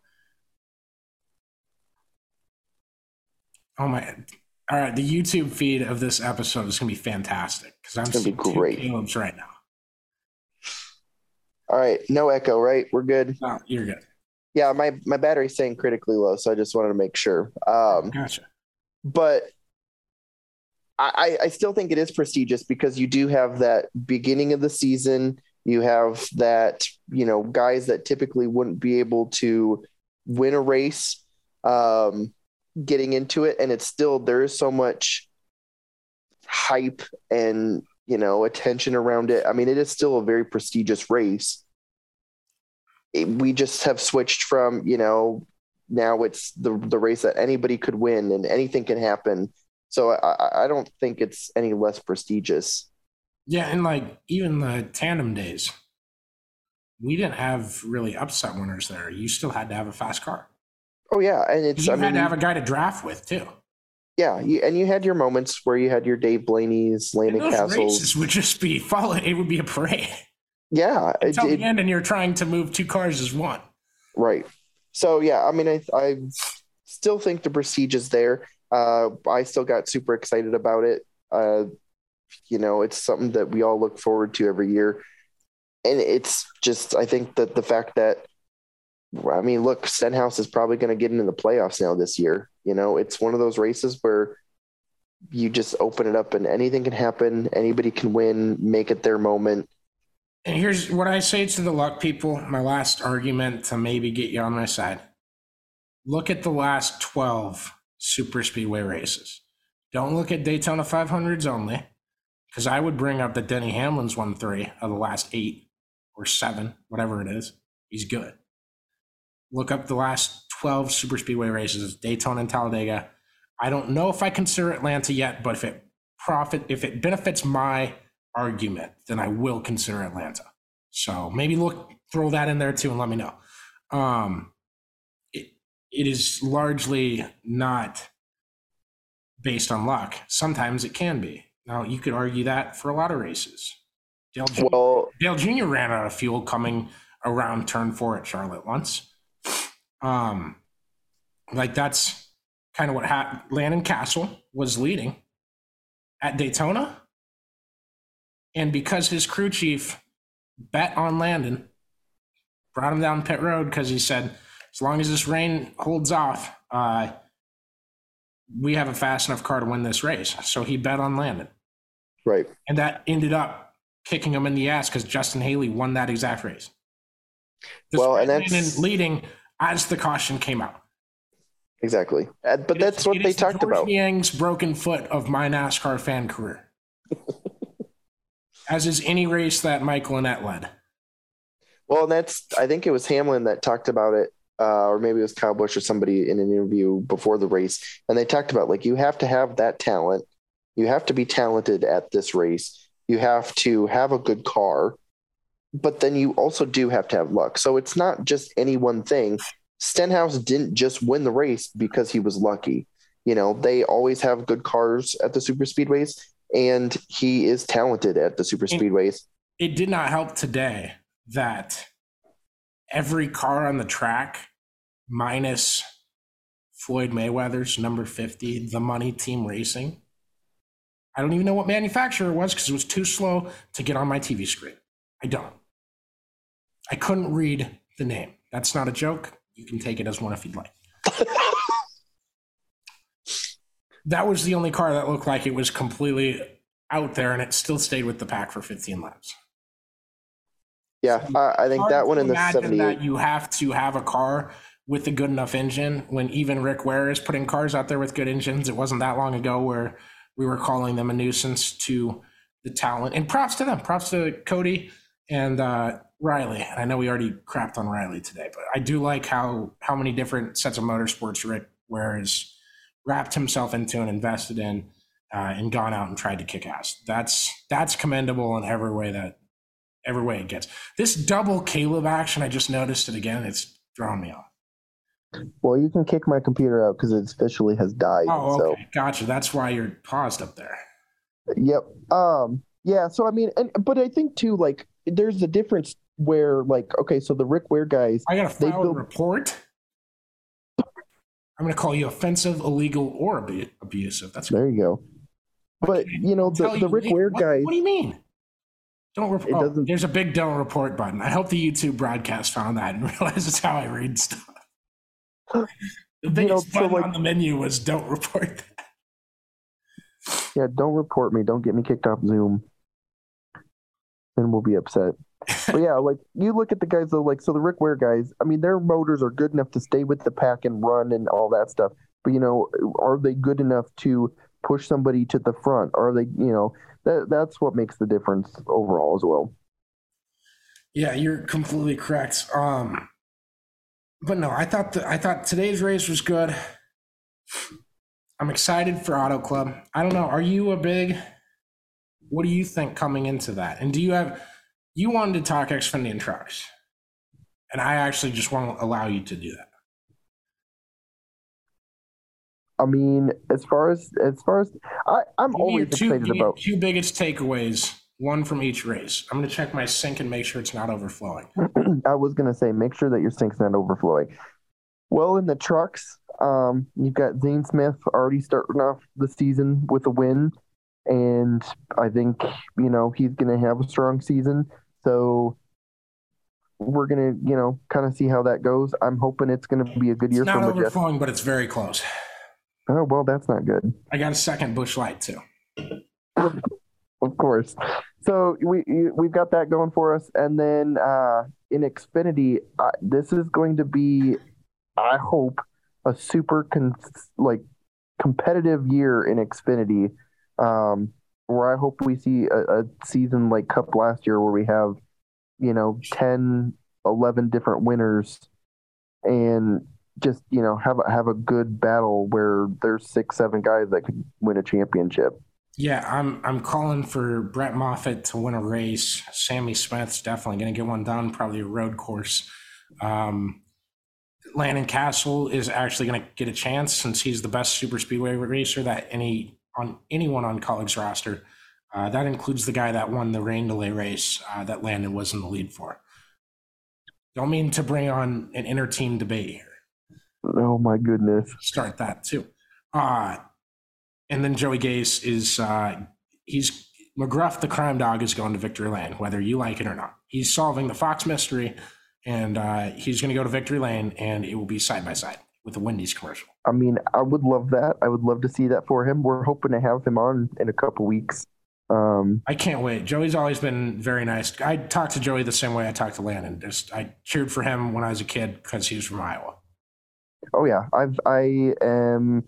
Oh my! All right, the YouTube feed of this episode is gonna be fantastic because I'm gonna be seeing two great. Caleb's right now. All right, no echo, right? We're good. No, you're good. Yeah, my my battery's staying critically low, so I just wanted to make sure. Um, Gotcha. but I, I I still think it is prestigious because you do have that beginning of the season. You have that, you know, guys that typically wouldn't be able to win a race, um, getting into it, and it's still there is so much hype and you know attention around it. I mean, it is still a very prestigious race. It- we just have switched from you know now it's the the race that anybody could win and anything can happen. So I, I- don't think it's any less prestigious. Yeah, and like even the tandem days, we didn't have really upset winners there. You still had to have a fast car. Oh yeah, and it's You I had mean to have a guy to draft with too. Yeah, you, and you had your moments where you had your Dave Blaney's, And Landon those Cassills. races would just be followed. It would be a parade Yeah, until it- the end, and you're trying to move two cars as one. right. So yeah, I mean, I I still think the prestige is there. Uh, I still got super excited about it. Uh, you know, it's something that we all look forward to every year, and it's just I think that the fact that I mean, look, Stenhouse is probably going to get into the playoffs now this year. You know, it's one of those races where you just open it up and anything can happen. Anybody can win, make it their moment. And here's what I say to the luck people. My last argument to maybe get you on my side. Look at the last 12 super speedway races. Don't look at Daytona 500s only, because I would bring up that Denny Hamlin's won three of the last eight or seven, whatever it is. He's good. Look up the last 12 super speedway races Daytona and Talladega. I don't know if I consider Atlanta yet, but if it profit if it benefits my argument, then I will consider Atlanta. So maybe look throw that in there too and let me know. Um it, it is largely not based on luck. Sometimes it can be. Now you could argue that for a lot of races. Dale Jr. Well, Dale Jr. ran out of fuel coming around turn four at Charlotte once. Um, like that's kind of what happened. Landon Cassill was leading at Daytona. And because his crew chief bet on Landon, brought him down pit road because he said, as long as this rain holds off, uh, we have a fast enough car to win this race. So he bet on Landon. right. And that ended up kicking him in the ass because Justin Haley won that exact race. Well, and Despite that's- Landon leading as the caution came out. Exactly. Uh, but It that's is- what they talked George about. Yang's broken foot of my NASCAR fan career. as is any race that Michael Annett led. Well, and that's I think it was Hamlin that talked about it, uh, or maybe it was Kyle Busch or somebody in an interview before the race, and they talked about like you have to have that talent, you have to be talented at this race, you have to have a good car, but then you also do have to have luck. So it's not just any one thing. Stenhouse didn't just win the race because he was lucky. You know, they always have good cars at the super speedways, and he is talented at the super speedways. It did not help today that every car on the track, minus Floyd Mayweather's number 50, the money team racing. I don't even know what manufacturer it was because it was too slow to get on my TV screen. I don't. I couldn't read the name. That's not a joke. You can take it as one if you'd like. that was the only car that looked like it was completely out there and it still stayed with the pack for 15 laps. Yeah, I, I think that one in the imagine 78. that you have to have a car with a good enough engine when even Rick Ware is putting cars out there with good engines. It wasn't that long ago where we were calling them a nuisance to the talent. And props to them. Props to Cody and uh, Riley. And I know we already crapped on Riley today, but I do like how how many different sets of motorsports Rick has wrapped himself into and invested in uh, and gone out and tried to kick ass. That's that's commendable in every way that every way it gets. This double Caleb action, I just noticed it again. It's throwing me off. Well, you can kick my computer out because it officially has died. Oh, So, okay, gotcha. That's why you're paused up there. yep. Um, yeah. So I mean, and but I think too, like, there's a difference where, like, okay, so the Rick Ware guys, I got to They file a build- report. I'm going to call you offensive, illegal, or abu- abusive. That's there you go. But you know, the, the you Rick Ware what, guys, What do you mean? Don't report. Oh, there's a big don't report button. I hope the YouTube broadcast found that and realized it's how I read stuff. The You know, biggest so, button like- on the menu was don't report. yeah, don't report me, don't get me kicked off Zoom, then we'll be upset. but yeah, like you look at the guys though, like so the Rick Ware guys. I mean, their motors are good enough to stay with the pack and run and all that stuff. But you know, are they good enough to push somebody to the front? Are they, you know, that that's what makes the difference overall as well. Yeah, you're completely correct. Um, but no, I thought the, I thought today's race was good. I'm excited for Auto Club. I don't know. Are you a big? What do you think coming into that? And do you have? You wanted to talk Xfinity and trucks, and I actually just won't allow you to do that. I mean, as far as as far as I, I'm Give always two, excited about. two biggest takeaways, one from each race. I'm going to check my sink and make sure it's not overflowing. I was gonna say, make sure that your sink's not overflowing. Well, in the trucks, um, you've got Zane Smith already starting off the season with a win, and I think you know he's gonna have a strong season. So we're gonna, you know, kind of see how that goes. I'm hoping it's gonna be a good year It's not overflowing, but it's very close. Oh well, that's not good. I got a second Busch Light too. Of course. So we we've got that going for us, and then uh, in Xfinity, uh, this is going to be, I hope, a super con- like competitive year in Xfinity, um, where I hope we see a, a season like Cup last year, where we have, you know, 10, 11 different winners, and just you know have a, have a good battle where there's six seven guys that could win a championship. Yeah, I'm I'm calling for Brett Moffitt to win a race. Sammy Smith's definitely going to get one done, probably a road course. Um, Landon Cassill is actually going to get a chance since he's the best super speedway racer that any on anyone on Kaulig's roster. Uh, that includes the guy that won the rain delay race uh, that Landon was in the lead for. Don't mean to bring on an inter team debate here Oh my goodness. start that too. Uh, and then Joey Gase is uh, he's McGruff, the crime dog, is going to victory lane, whether you like it or not. He's solving the Fox mystery, and uh, he's going to go to victory lane, and it will be side by side with the Wendy's commercial. I mean, I would love that. I would love to see that for him. We're hoping to have him on in a couple weeks. Um, I can't wait. Joey's always been very nice. I talked to Joey the same way I talked to Landon. Just I cheered for him when I was a kid because he was from Iowa. oh yeah, I've I am.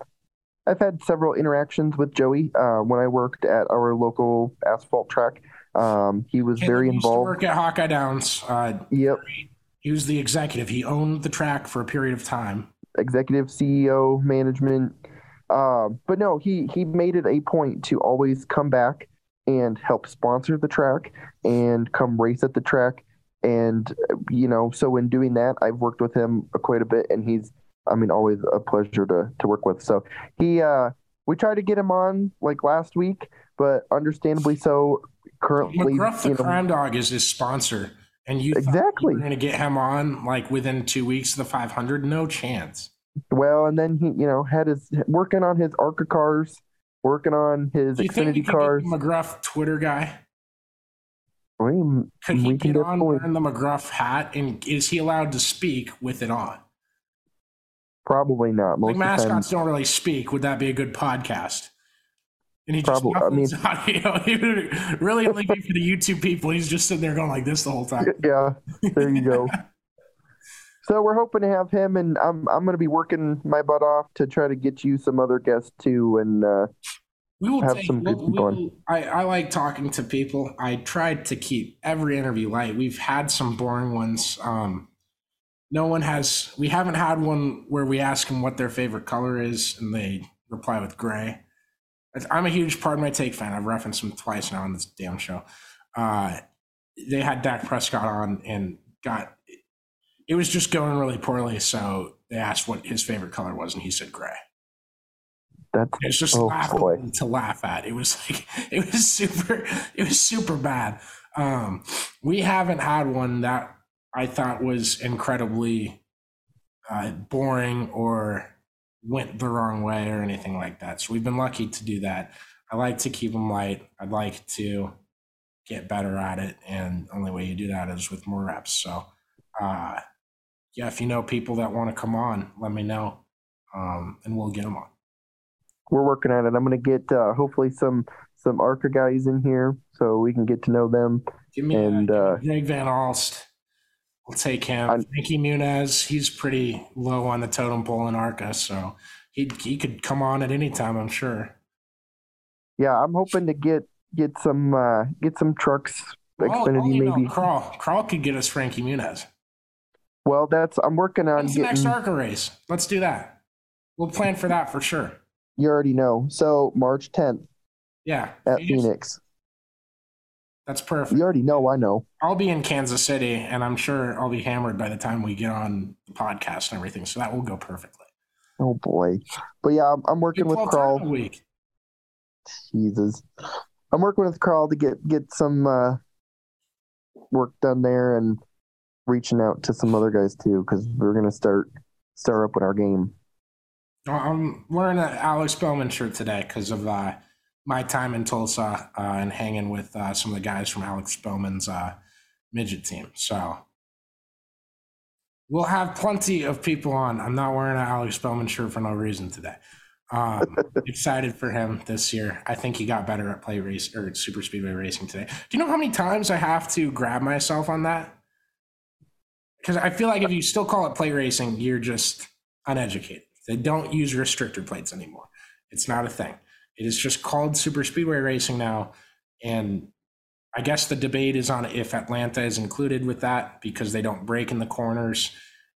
I've had several interactions with Joey uh, when I worked at our local asphalt track. Um, he was Kid very that used to involved. work at Hawkeye Downs. Uh, Yep, he was the executive. He owned the track for a period of time. Executive CEO, management. Uh, but no, he he made it a point to always come back and help sponsor the track and come race at the track. And you know, so in doing that, I've worked with him quite a bit, and he's, I mean, always a pleasure to to work with. So he, uh, we tried to get him on like last week, but understandably so. Currently, McGruff the you know, Crime Dog is his sponsor, and you Exactly. you were going to get him on like within two weeks of the 500. No chance. well, and then he, you know, had his working on his ARCA cars, working on his Do you think Xfinity could cars. McGruff Twitter guy? I mean, Could he get on wearing the McGruff hat, and is he allowed to speak with it on? Probably not. Most Like of the time, mascots don't really speak. Would that be a good podcast? And he just Probably- I muffles audio. He really only be for the YouTube people. He's just sitting there going like this the whole time. yeah, there you go. so we're hoping to have him, and I'm I'm going to be working my butt off to try to get you some other guests too. And uh, We will have take, some good we'll- people we'll- I, I like talking to people. I tried to keep every interview light. We've had some boring ones. Um, no one has. We haven't had one where we ask them what their favorite color is, and they reply with gray. I'm a huge Pardon My Take fan. I've referenced him twice now on this damn show. Uh, they had Dak Prescott on and got. It was just going really poorly, so they asked what his favorite color was, and he said gray. that's It's just Oh, laughable to laugh at. It was like it was super. It was super bad. Um, we haven't had one that I thought was incredibly uh, boring or went the wrong way or anything like that. So we've been lucky to do that. I like to keep them light. I'd like to get better at it, and the only way you do that is with more reps. So, uh, yeah, if you know people that want to come on, let me know, um, and we'll get them on. we're working on it. I'm going to get uh, hopefully some some ARCA guys in here so we can get to know them. Give me, And, uh, uh, give me Greg Van Alst. We'll take him. I'm- Frankie Muniz, he's pretty low on the totem pole in ARCA, so he he could come on at any time, I'm sure. Yeah, I'm hoping to get get some uh, get some trucks. Oh, oh, Xfinity you know, maybe. Crawl. Crawl could get us Frankie Muniz. Well, that's I'm working on When's the next. ARCA race? Let's do that. We'll plan for that for sure. You already know. So March 10th Yeah. at Phoenix. That's perfect. You already know. I know. I'll be in Kansas City, and I'm sure I'll be hammered by the time we get on the podcast and everything. So that will go perfectly. Oh boy. But yeah, I'm, I'm working with Crawl. week. Jesus. I'm working with Carl to get get some uh, work done there and reaching out to some other guys too because we're gonna start start up with our game. I'm wearing an Alex Bowman shirt today because of uh, my time in Tulsa uh, and hanging with uh, some of the guys from Alex Bowman's uh, midget team. So we'll have plenty of people on. I'm not wearing an Alex Bowman shirt for no reason today. Um, excited for him this year. I think he got better at plate race or super speedway racing today. Do you know how many times I have to grab myself on that? Because I feel like if you still call it plate racing, you're just uneducated. They don't use restrictor plates anymore. It's not a thing. It is just called super speedway racing now. And I guess the debate is on if Atlanta is included with that because they don't brake in the corners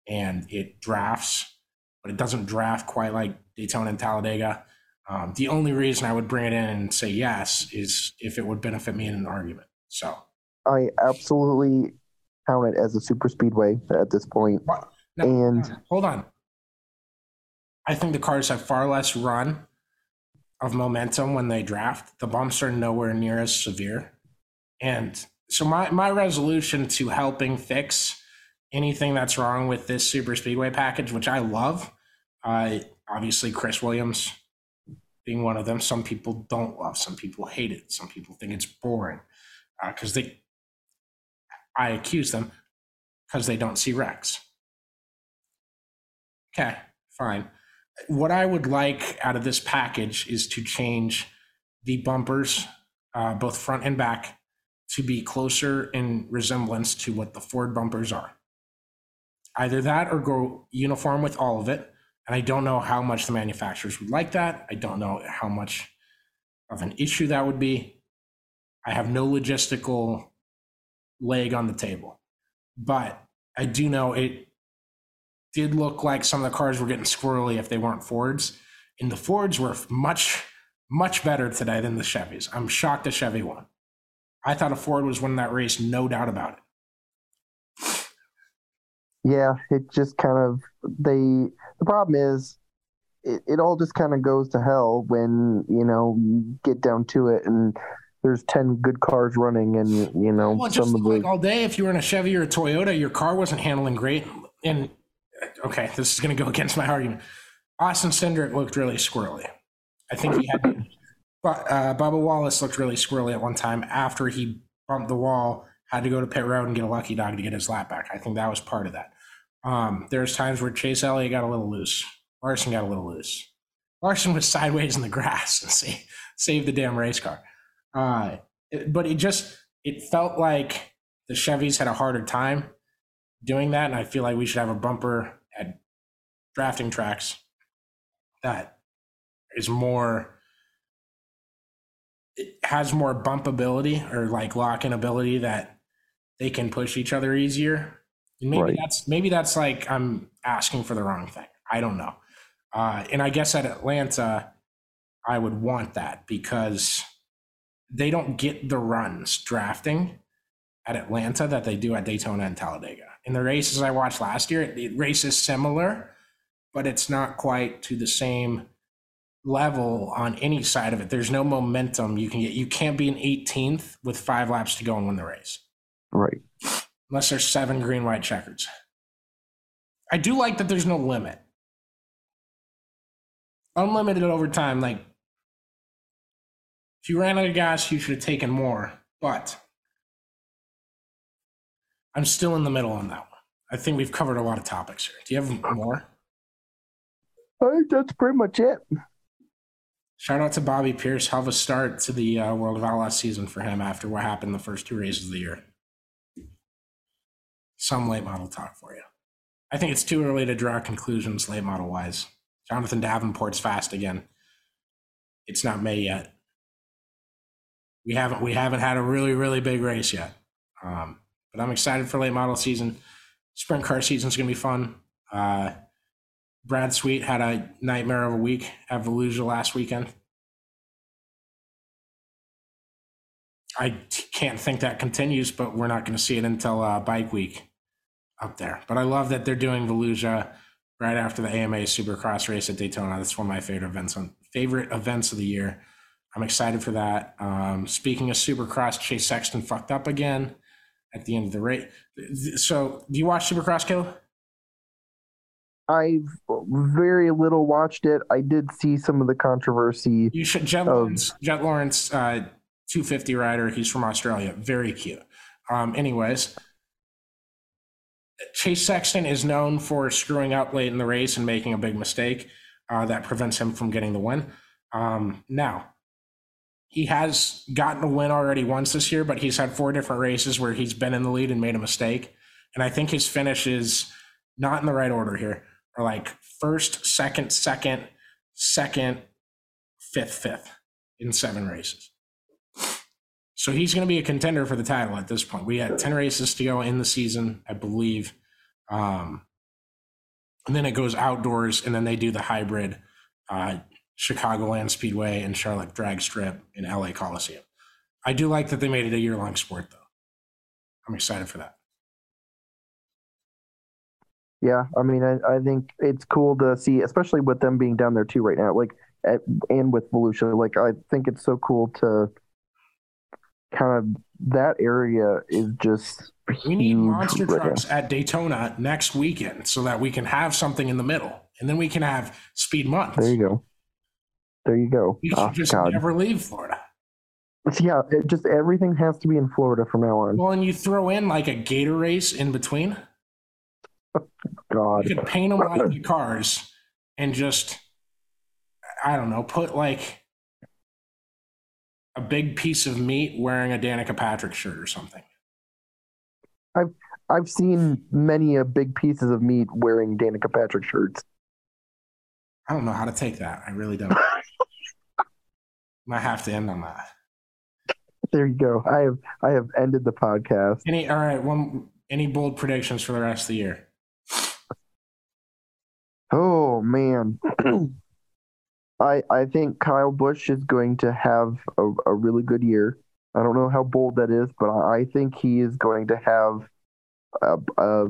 and it drafts, but it doesn't draft quite like Daytona and Talladega. Um, the only reason I would bring it in and say yes is if it would benefit me in an argument. So I absolutely count it as a super speedway at this point. And- hold on. I think the cars have far less run of momentum when they draft. The bumps are nowhere near as severe. And so my, my resolution to helping fix anything that's wrong with this super speedway package, which I love, uh, obviously Chris Williams being one of them. Some people don't love, some people hate it, some people think it's boring because they. I accuse them because they don't see wrecks. Okay, fine. What I would like out of this package is to change the bumpers uh, both front and back, to be closer in resemblance to what the Ford bumpers are. Either that or go uniform with all of it. And I don't know how much the manufacturers would like that. I don't know how much of an issue that would be. I have no logistical leg on the table. But I do know it did look like some of the cars were getting squirrely if they weren't Fords. And the Fords were much, much better today than the Chevys. I'm shocked the Chevy won. I thought a Ford was winning that race, no doubt about it. Yeah, it just kind of they the problem is it, it all just kind of goes to hell when, you know, you get down to it and there's 10 good cars running and you know well, some of the like all day if you were in a chevy or a toyota your car wasn't handling great and okay this is going to go against my argument. Austin cindric looked really squirrely. I think he had but uh, bubba wallace looked really squirrely at one time after he bumped the wall had to go to pit road and get a lucky dog to get his lap back. I think that was part of that. Um, there's times where chase elliott got a little loose. Larson got a little loose. Larson was sideways in the grass and saved, saved the damn race car. Uh, but it just it felt like the Chevys had a harder time doing that, and I feel like we should have a bumper at drafting tracks that is more it has more bumpability or like lock in ability that they can push each other easier. And maybe right. that's maybe that's like I'm asking for the wrong thing. I don't know. Uh, and I guess at Atlanta, I would want that because they don't get the runs drafting at Atlanta that they do at Daytona and Talladega. In the races I watched last year, the race is similar, but it's not quite to the same level on any side of it. There's no momentum you can get. You can't be an 18th with five laps to go and win the race. Right. Unless there's seven green, white checkers. I do like that there's no limit. Unlimited overtime, like if you ran out of gas, you should have taken more. But I'm still in the middle on that one. I think we've covered a lot of topics here. Do you have more? I think that's pretty much it. Shout out to Bobby Pierce. Of a start to the uh, World of Outlaws season for him after what happened the first two races of the year. Some late model talk for you. I think it's too early to draw conclusions late model wise. Jonathan Davenport's fast again. It's not May yet we haven't we haven't had a really really big race yet. Um, but I'm excited for late model season. Sprint car season is going to be fun. Uh, Brad Sweet had a nightmare of a week at Volusia last weekend. I can't think that continues, but we're not going to see it until uh, Bike Week up there. But I love that they're doing Volusia right after the AMA Supercross race at Daytona. That's one of my favorite events on favorite events of the year. I'm excited for that. Um, speaking of Supercross, Chase Sexton fucked up again at the end of the race. So, do you watch Supercross, Caleb? I've very little watched it. I did see some of the controversy. You should Jett of, Lawrence, Jett Lawrence, uh, 250 rider. He's from Australia. Very cute. Um, anyways, Chase Sexton is known for screwing up late in the race and making a big mistake uh, that prevents him from getting the win. Um, now, he has gotten a win already once this year, but he's had four different races where he's been in the lead and made a mistake. And I think his finish is not in the right order here. Or like first, second, second, second, fifth, fifth in seven races. So he's going to be a contender for the title at this point. We had 10 races to go in the season, I believe. Um, and then it goes outdoors, and then they do the hybrid uh, Chicagoland Speedway and Charlotte Drag Strip in LA Coliseum. I do like that they made it a year long sport, though. I'm excited for that. Yeah, I mean, I, I think it's cool to see, especially with them being down there too right now, like, at, and with Volusia. Like, I think it's so cool to kind of that area is just. We need monster right trucks now. at Daytona next weekend so that we can have something in the middle, and then we can have speed months. There you go. There you go. You ah, should oh, just God. never leave Florida. Yeah, it just everything has to be in Florida from now on. Well, and you throw in like a gator race in between. God, you could paint them like the cars and just, I don't know, put like a big piece of meat wearing a Danica Patrick shirt or something. I've I've seen many a big pieces of meat wearing Danica Patrick shirts. I don't know how to take that. I really don't. Might have to end on that. There you go. I have I have ended the podcast. Any all right, one any bold predictions for the rest of the year? Oh man. I I think Kyle Busch is going to have a, a really good year. I don't know how bold that is, but I, I think he is going to have a, a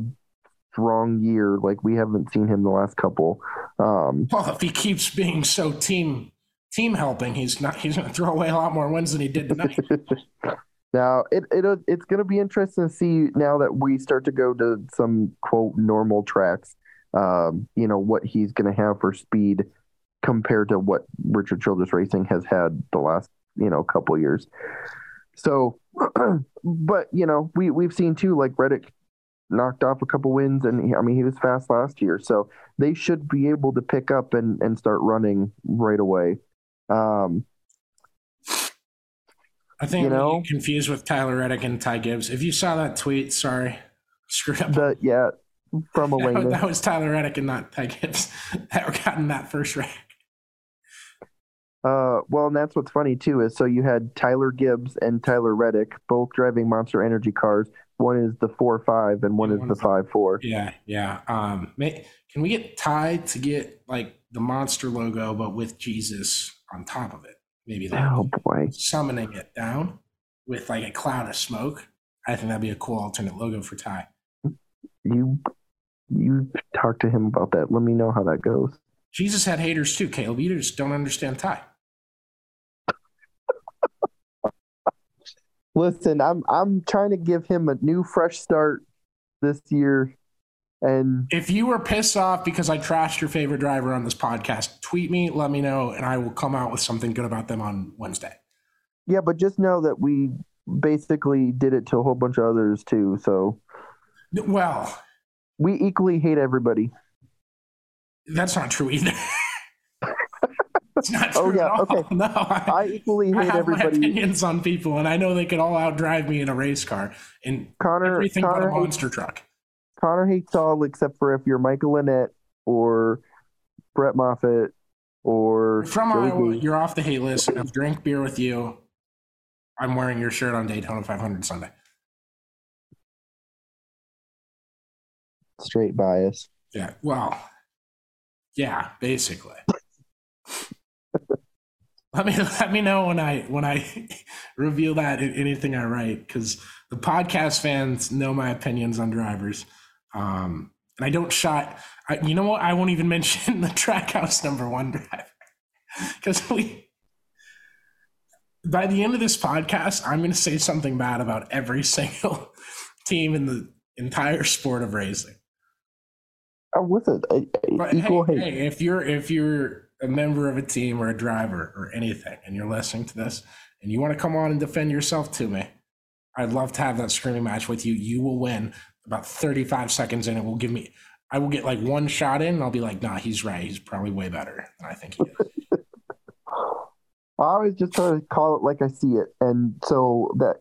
strong year like we haven't seen him the last couple. Um, well, if he keeps being so team team helping, he's not he's going to throw away a lot more wins than he did tonight. now it it it's going to be interesting to see now that we start to go to some quote normal tracks. Um, you know what he's going to have for speed compared to what Richard Childress Racing has had the last you know couple years. So, but you know we we've seen too like Reddick knocked off a couple wins, and he, I mean he was fast last year, so they should be able to pick up and and start running right away. Um, I think you know confused with Tyler Reddick and Ty Gibbs. If you saw that tweet, sorry, screwed up. The, yeah, from Elena. that was Tyler Reddick and not Ty Gibbs that got in that first rank. Uh, well, and that's what's funny too is so you had Tyler Gibbs and Tyler Reddick both driving Monster Energy cars. One is the four five, and one yeah, is the five four. Yeah, yeah. Um, may, can we get Ty to get like the monster logo, but with Jesus on top of it? Maybe like oh boy, summoning it down with like a cloud of smoke. I think that'd be a cool alternate logo for Ty. You you talk to him about that. Let me know how that goes. Jesus had haters too, Caleb. You just don't understand Ty. Listen, I'm I'm trying to give him a new fresh start this year. And if you were pissed off because I trashed your favorite driver on this podcast, tweet me, let me know, and I will come out with something good about them on Wednesday. Yeah, but just know that we basically did it to a whole bunch of others too. So, well, we equally hate everybody. That's not true either. It's not oh, true. Oh yeah, okay. No, I, I equally hate I have everybody. My opinions on people, and I know they could all outdrive me in a race car and Connor, everything Connor but a monster hates, truck. Connor hates all except for if you're Michael Annett or Brett Moffitt or from Iowa. You're off the hate list. I've drank beer with you. I'm wearing your shirt on Daytona 500 Sunday. Straight bias. Yeah. Well. Yeah. Basically let me let me know when I when I reveal that in anything I write because the podcast fans know my opinions on drivers, um, and I don't shot. I, you know what? I won't even mention the Trackhouse number one driver because we. By the end of this podcast, I'm going to say something bad about every single team in the entire sport of racing. I'm with it. I, I, equal hey, hate. Hey, if you're if you're a member of a team or a driver or anything and you're listening to this and you want to come on and defend yourself to me, I'd love to have that screaming match with you. You will win about 35 seconds in. It will give me, I will get like one shot in and I'll be like, nah, he's right. He's probably way better than I think he is. I always just try to call it like I see it. And so that,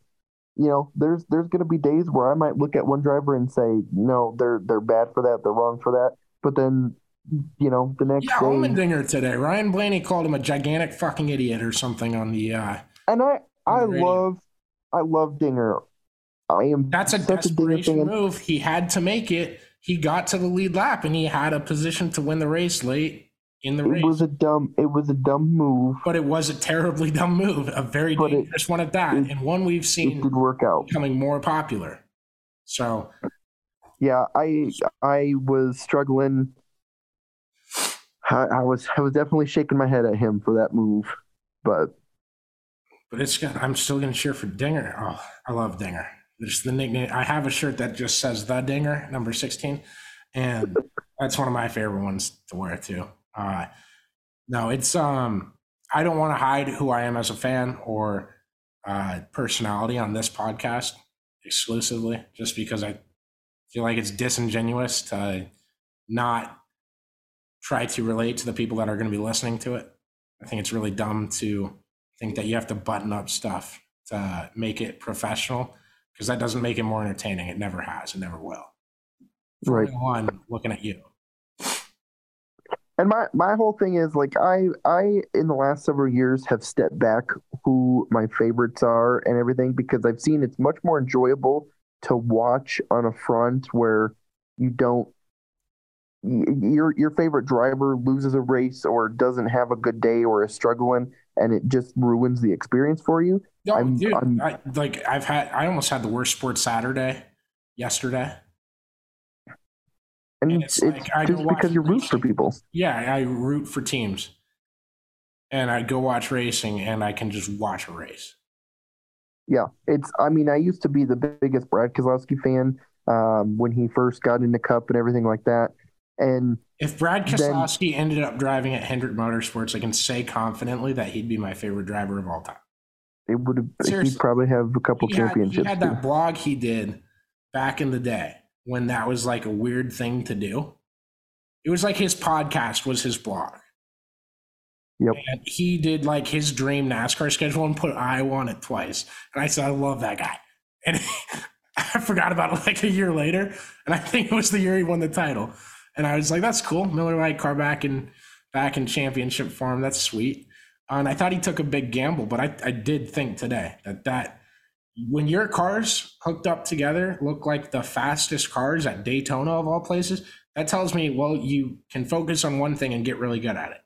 you know, there's there's going to be days where I might look at one driver and say, no, they're they're bad for that, they're wrong for that. But then you know, the next yeah, day. Allmendinger today. Ryan Blaney called him a gigantic fucking idiot or something on the. uh And I, I love, I love Dinger. I am. That's a desperation move. He had to make it. He got to the lead lap, and he had a position to win the race late in the it race. It was a dumb. It was a dumb move. But it was a terribly dumb move. A very but dangerous it, one at that, it, and one we've seen did work out, becoming more popular. So. Yeah, I I was struggling I, I, was I was definitely shaking my head at him for that move, but but it's I'm still gonna cheer for Dinger. Oh, I love Dinger. There's the nickname. I have a shirt that just says the Dinger, number sixteen, and that's one of my favorite ones to wear too. Uh, no, it's um I don't want to hide who I am as a fan or uh, personality on this podcast exclusively, just because I feel like it's disingenuous to not try to relate to the people that are going to be listening to it. I think it's really dumb to think that you have to button up stuff to make it professional because that doesn't make it more entertaining. It never has. It never will. Right. One looking at you. And my my whole thing is like I I in the last several years have stepped back who my favorites are and everything because I've seen it's much more enjoyable to watch on a front where you don't your your favorite driver loses a race or doesn't have a good day or is struggling and it just ruins the experience for you. No, I'm- dude, I'm- I, like I've had, I almost had the worst sports Saturday yesterday. And, And it's, it's like, just because you root for people. Yeah, I root for teams, and I go watch racing, and I can just watch a race. Yeah, it's. I mean, I used to be the biggest Brad Keselowski fan um, when he first got into Cup and everything like that. And If Brad Then- Keselowski ended up driving at Hendrick Motorsports, I can say confidently that he'd be my favorite driver of all time. it would have. Seriously. He'd probably have a couple He had, he had too. that blog he did back in the day when that was like a weird thing to do. It was like his podcast was his blog. Yep. And he did like his dream NASCAR schedule and put Iowa on it twice. And I said, I love that guy. And I forgot about it like a year later. And I think it was the year he won the title. And I was like, that's cool. Miller Lite car back in back in championship form. That's sweet. And I thought he took a big gamble, but I, I did think today that that when your cars hooked up together look like the fastest cars at Daytona of all places, that tells me, well, you can focus on one thing and get really good at it.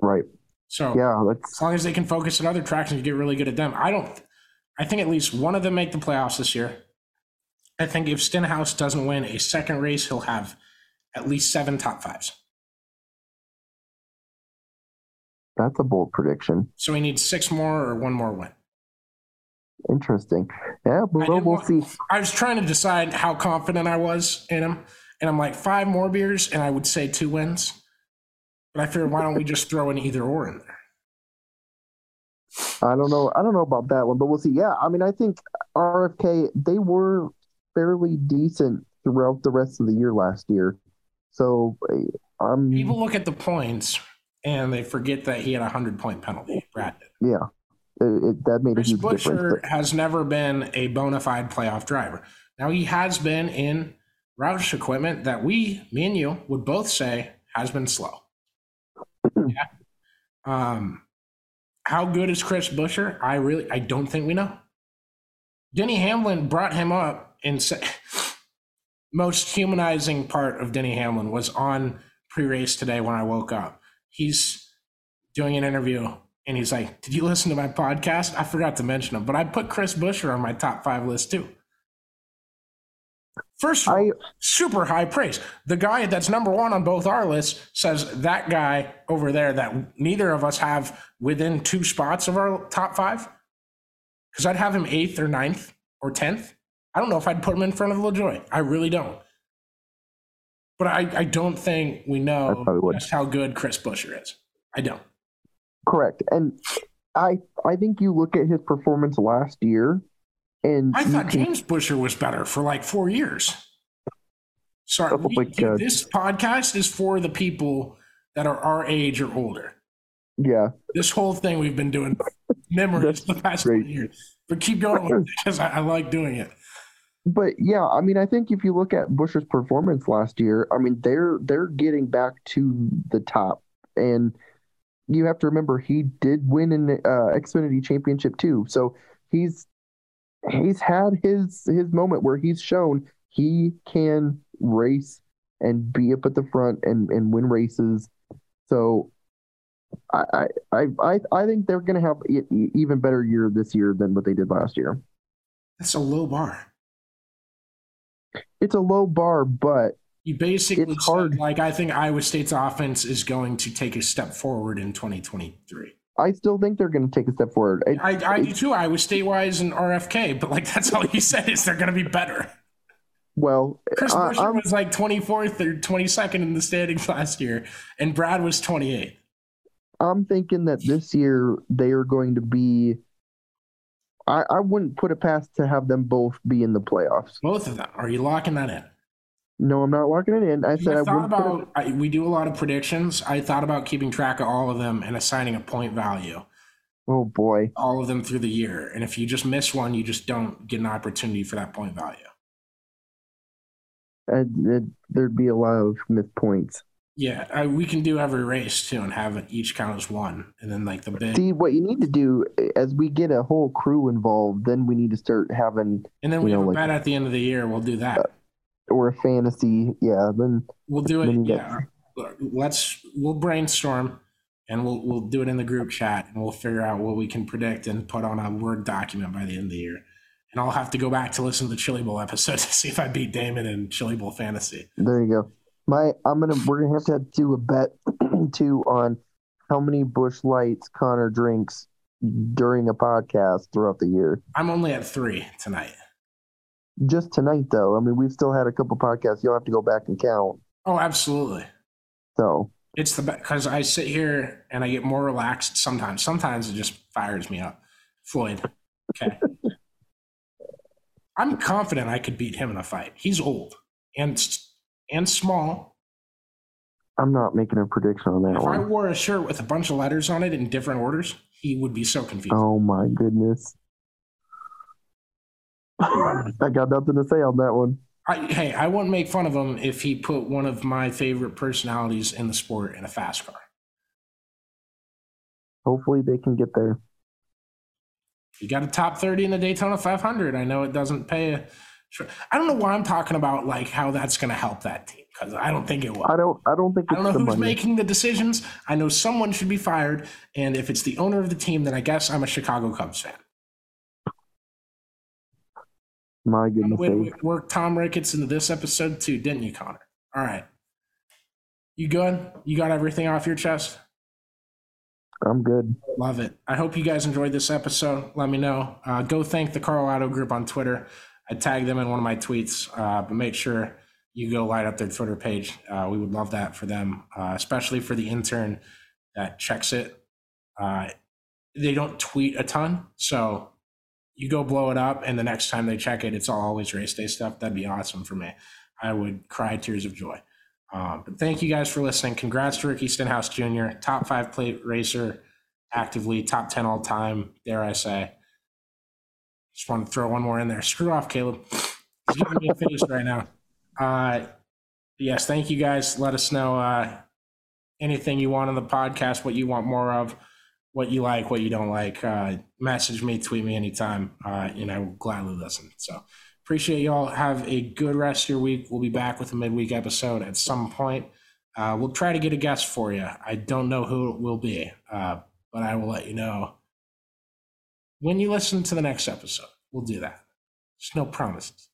Right. So Yeah. as long as they can focus on other tracks and get really good at them, I don't. I think at least one of them make the playoffs this year. I think if Stenhouse doesn't win a second race, he'll have at least seven top fives. that's a bold prediction. So we need six more or one more win. Interesting. Yeah. Well, we'll see. I was trying to decide how confident I was in him, and I'm like five more beers, and I would say two wins. But I figured, why don't we just throw an either or in there? I don't know. I don't know about that one, but we'll see. Yeah, I mean, I think RFK they were fairly decent throughout the rest of the year last year. So eh, I'm People look at the points and they forget that he had a hundred point penalty. Brad did. yeah, it, it, that made a Chris huge difference. Buescher but- has never been a bona fide playoff driver. Now he has been in Roush equipment that we, me and you, would both say has been slow. yeah. Um, how good is Chris Buescher? I really, I don't think we know. Denny Hamlin brought him up and said, most humanizing part of Denny Hamlin was on pre-race today when I woke up. He's doing an interview and he's like, "Did you listen to my podcast?" I forgot to mention him, but I put Chris Buescher on my top five list too. First, I super high praise. The guy that's number one on both our lists says that guy over there that neither of us have within two spots of our top five. Because I'd have him eighth or ninth or tenth. I don't know if I'd put him in front of LaJoie. I really don't. But I, I don't think we know just how good Chris Buescher is. I don't. correct, and I I think you look at his performance last year, and I thought can- James Buescher was better for like four years. Sorry, we- this podcast is for the people that are our age or older. yeah, This whole thing we've been doing memories the past great. 20 years. But keep going with it because I, I like doing it. But yeah, I mean, I think if you look at Buescher's performance last year, I mean, they're they're getting back to the top, and you have to remember he did win an uh, Xfinity Championship too, so he's he's had his his moment where he's shown he can race and be up at the front and and win races. So I I I I, think they're going to have an even better year this year than what they did last year. That's a low bar. It's a low bar, but You basically It's said, like I think Iowa State's offense is going to take a step forward in 2023. I still think they're going to take a step forward. It- I, I do too. Iowa State wise and RFK, but like that's all you said is they're going to be better. well, Chris Buescher was like 24th or 22nd in the standings last year, and Brad was 28th. I'm thinking that this year they are going to be. I, I wouldn't put it past to have them both be in the playoffs. Both of them. Are you locking that in? No, I'm not locking it in. I said I I thought about. I, we do a lot of predictions. I thought about keeping track of all of them and assigning a point value. Oh boy. All of them through the year. And if you just miss one, you just don't get an opportunity for that point value. Uh, it, there'd be a lot of missed points. Yeah, I, we can do every race too and have it each count as one. And then like the big. See, what you need to do eh, as we get a whole crew involved, then we need to start having. And then we have know, a like, bet at the end of the year. We'll do that. Uh, or a fantasy. Yeah, then We'll do it. Yeah. Let's we'll brainstorm and we'll we'll do it in the group chat and we'll figure out what we can predict and put on a word document by the end of the year. And I'll have to go back to listen to the Chili Bowl episode to see if I beat Damon in Chili Bowl fantasy. There you go. My, I'm gonna. We're gonna have to do a bet too on how many Busch Lights Connor drinks during a podcast throughout the year. I'm only at three tonight. Just tonight, though. I mean, we've still had a couple podcasts. You'll have to go back and count. Oh, absolutely. So It's the because I sit here and I get more relaxed sometimes. Sometimes it just fires me up. Floyd. Okay. I'm confident I could beat him in a fight. He's old and and small. I'm not making a prediction on that one. If I one. wore a shirt with a bunch of letters on it in different orders, he would be so confused. Oh my goodness. I got nothing to say on that one. I, hey, I wouldn't make fun of him if he put one of my favorite personalities in the sport in a fast car. Hopefully they can get there. You got a top 30 in the Daytona 500. I know it doesn't pay a. Sure. I don't know why I'm talking about like how that's going to help that team because I don't think it will. I don't I don't think I don't know who's money. making the decisions. I know someone should be fired, and if it's the owner of the team, then I guess I'm a Chicago Cubs fan. My goodness Way to work Tom Ricketts into this episode too, didn't you, Connor? All right, you good? You got everything off your chest? I'm good. Love it. I hope you guys enjoyed this episode. Let me know. Uh, go thank the Karl Auto Group on Twitter. I tagged them in one of my tweets, uh, but make sure you go light up their Twitter page. Uh, we would love that for them, uh, especially for the intern that checks it. Uh, they don't tweet a ton, so you go blow it up, and the next time they check it, it's all always race day stuff. That'd be awesome for me. I would cry tears of joy. Um, but thank you guys for listening. Congrats to Ricky Stenhouse Jr., top five plate racer, actively top 10 all time, dare I say. Just want to throw one more in there. Screw off, Caleb. He's giving me a face right now. Uh, yes, thank you guys. Let us know uh, anything you want on the podcast, what you want more of, what you like, what you don't like. Uh, message me, tweet me anytime, uh, and I will gladly listen. So appreciate y'all. Have a good rest of your week. We'll be back with a midweek episode at some point. Uh, we'll try to get a guest for you. I don't know who it will be, uh, but I will let you know when you listen to the next episode. We'll do that. There's no promises.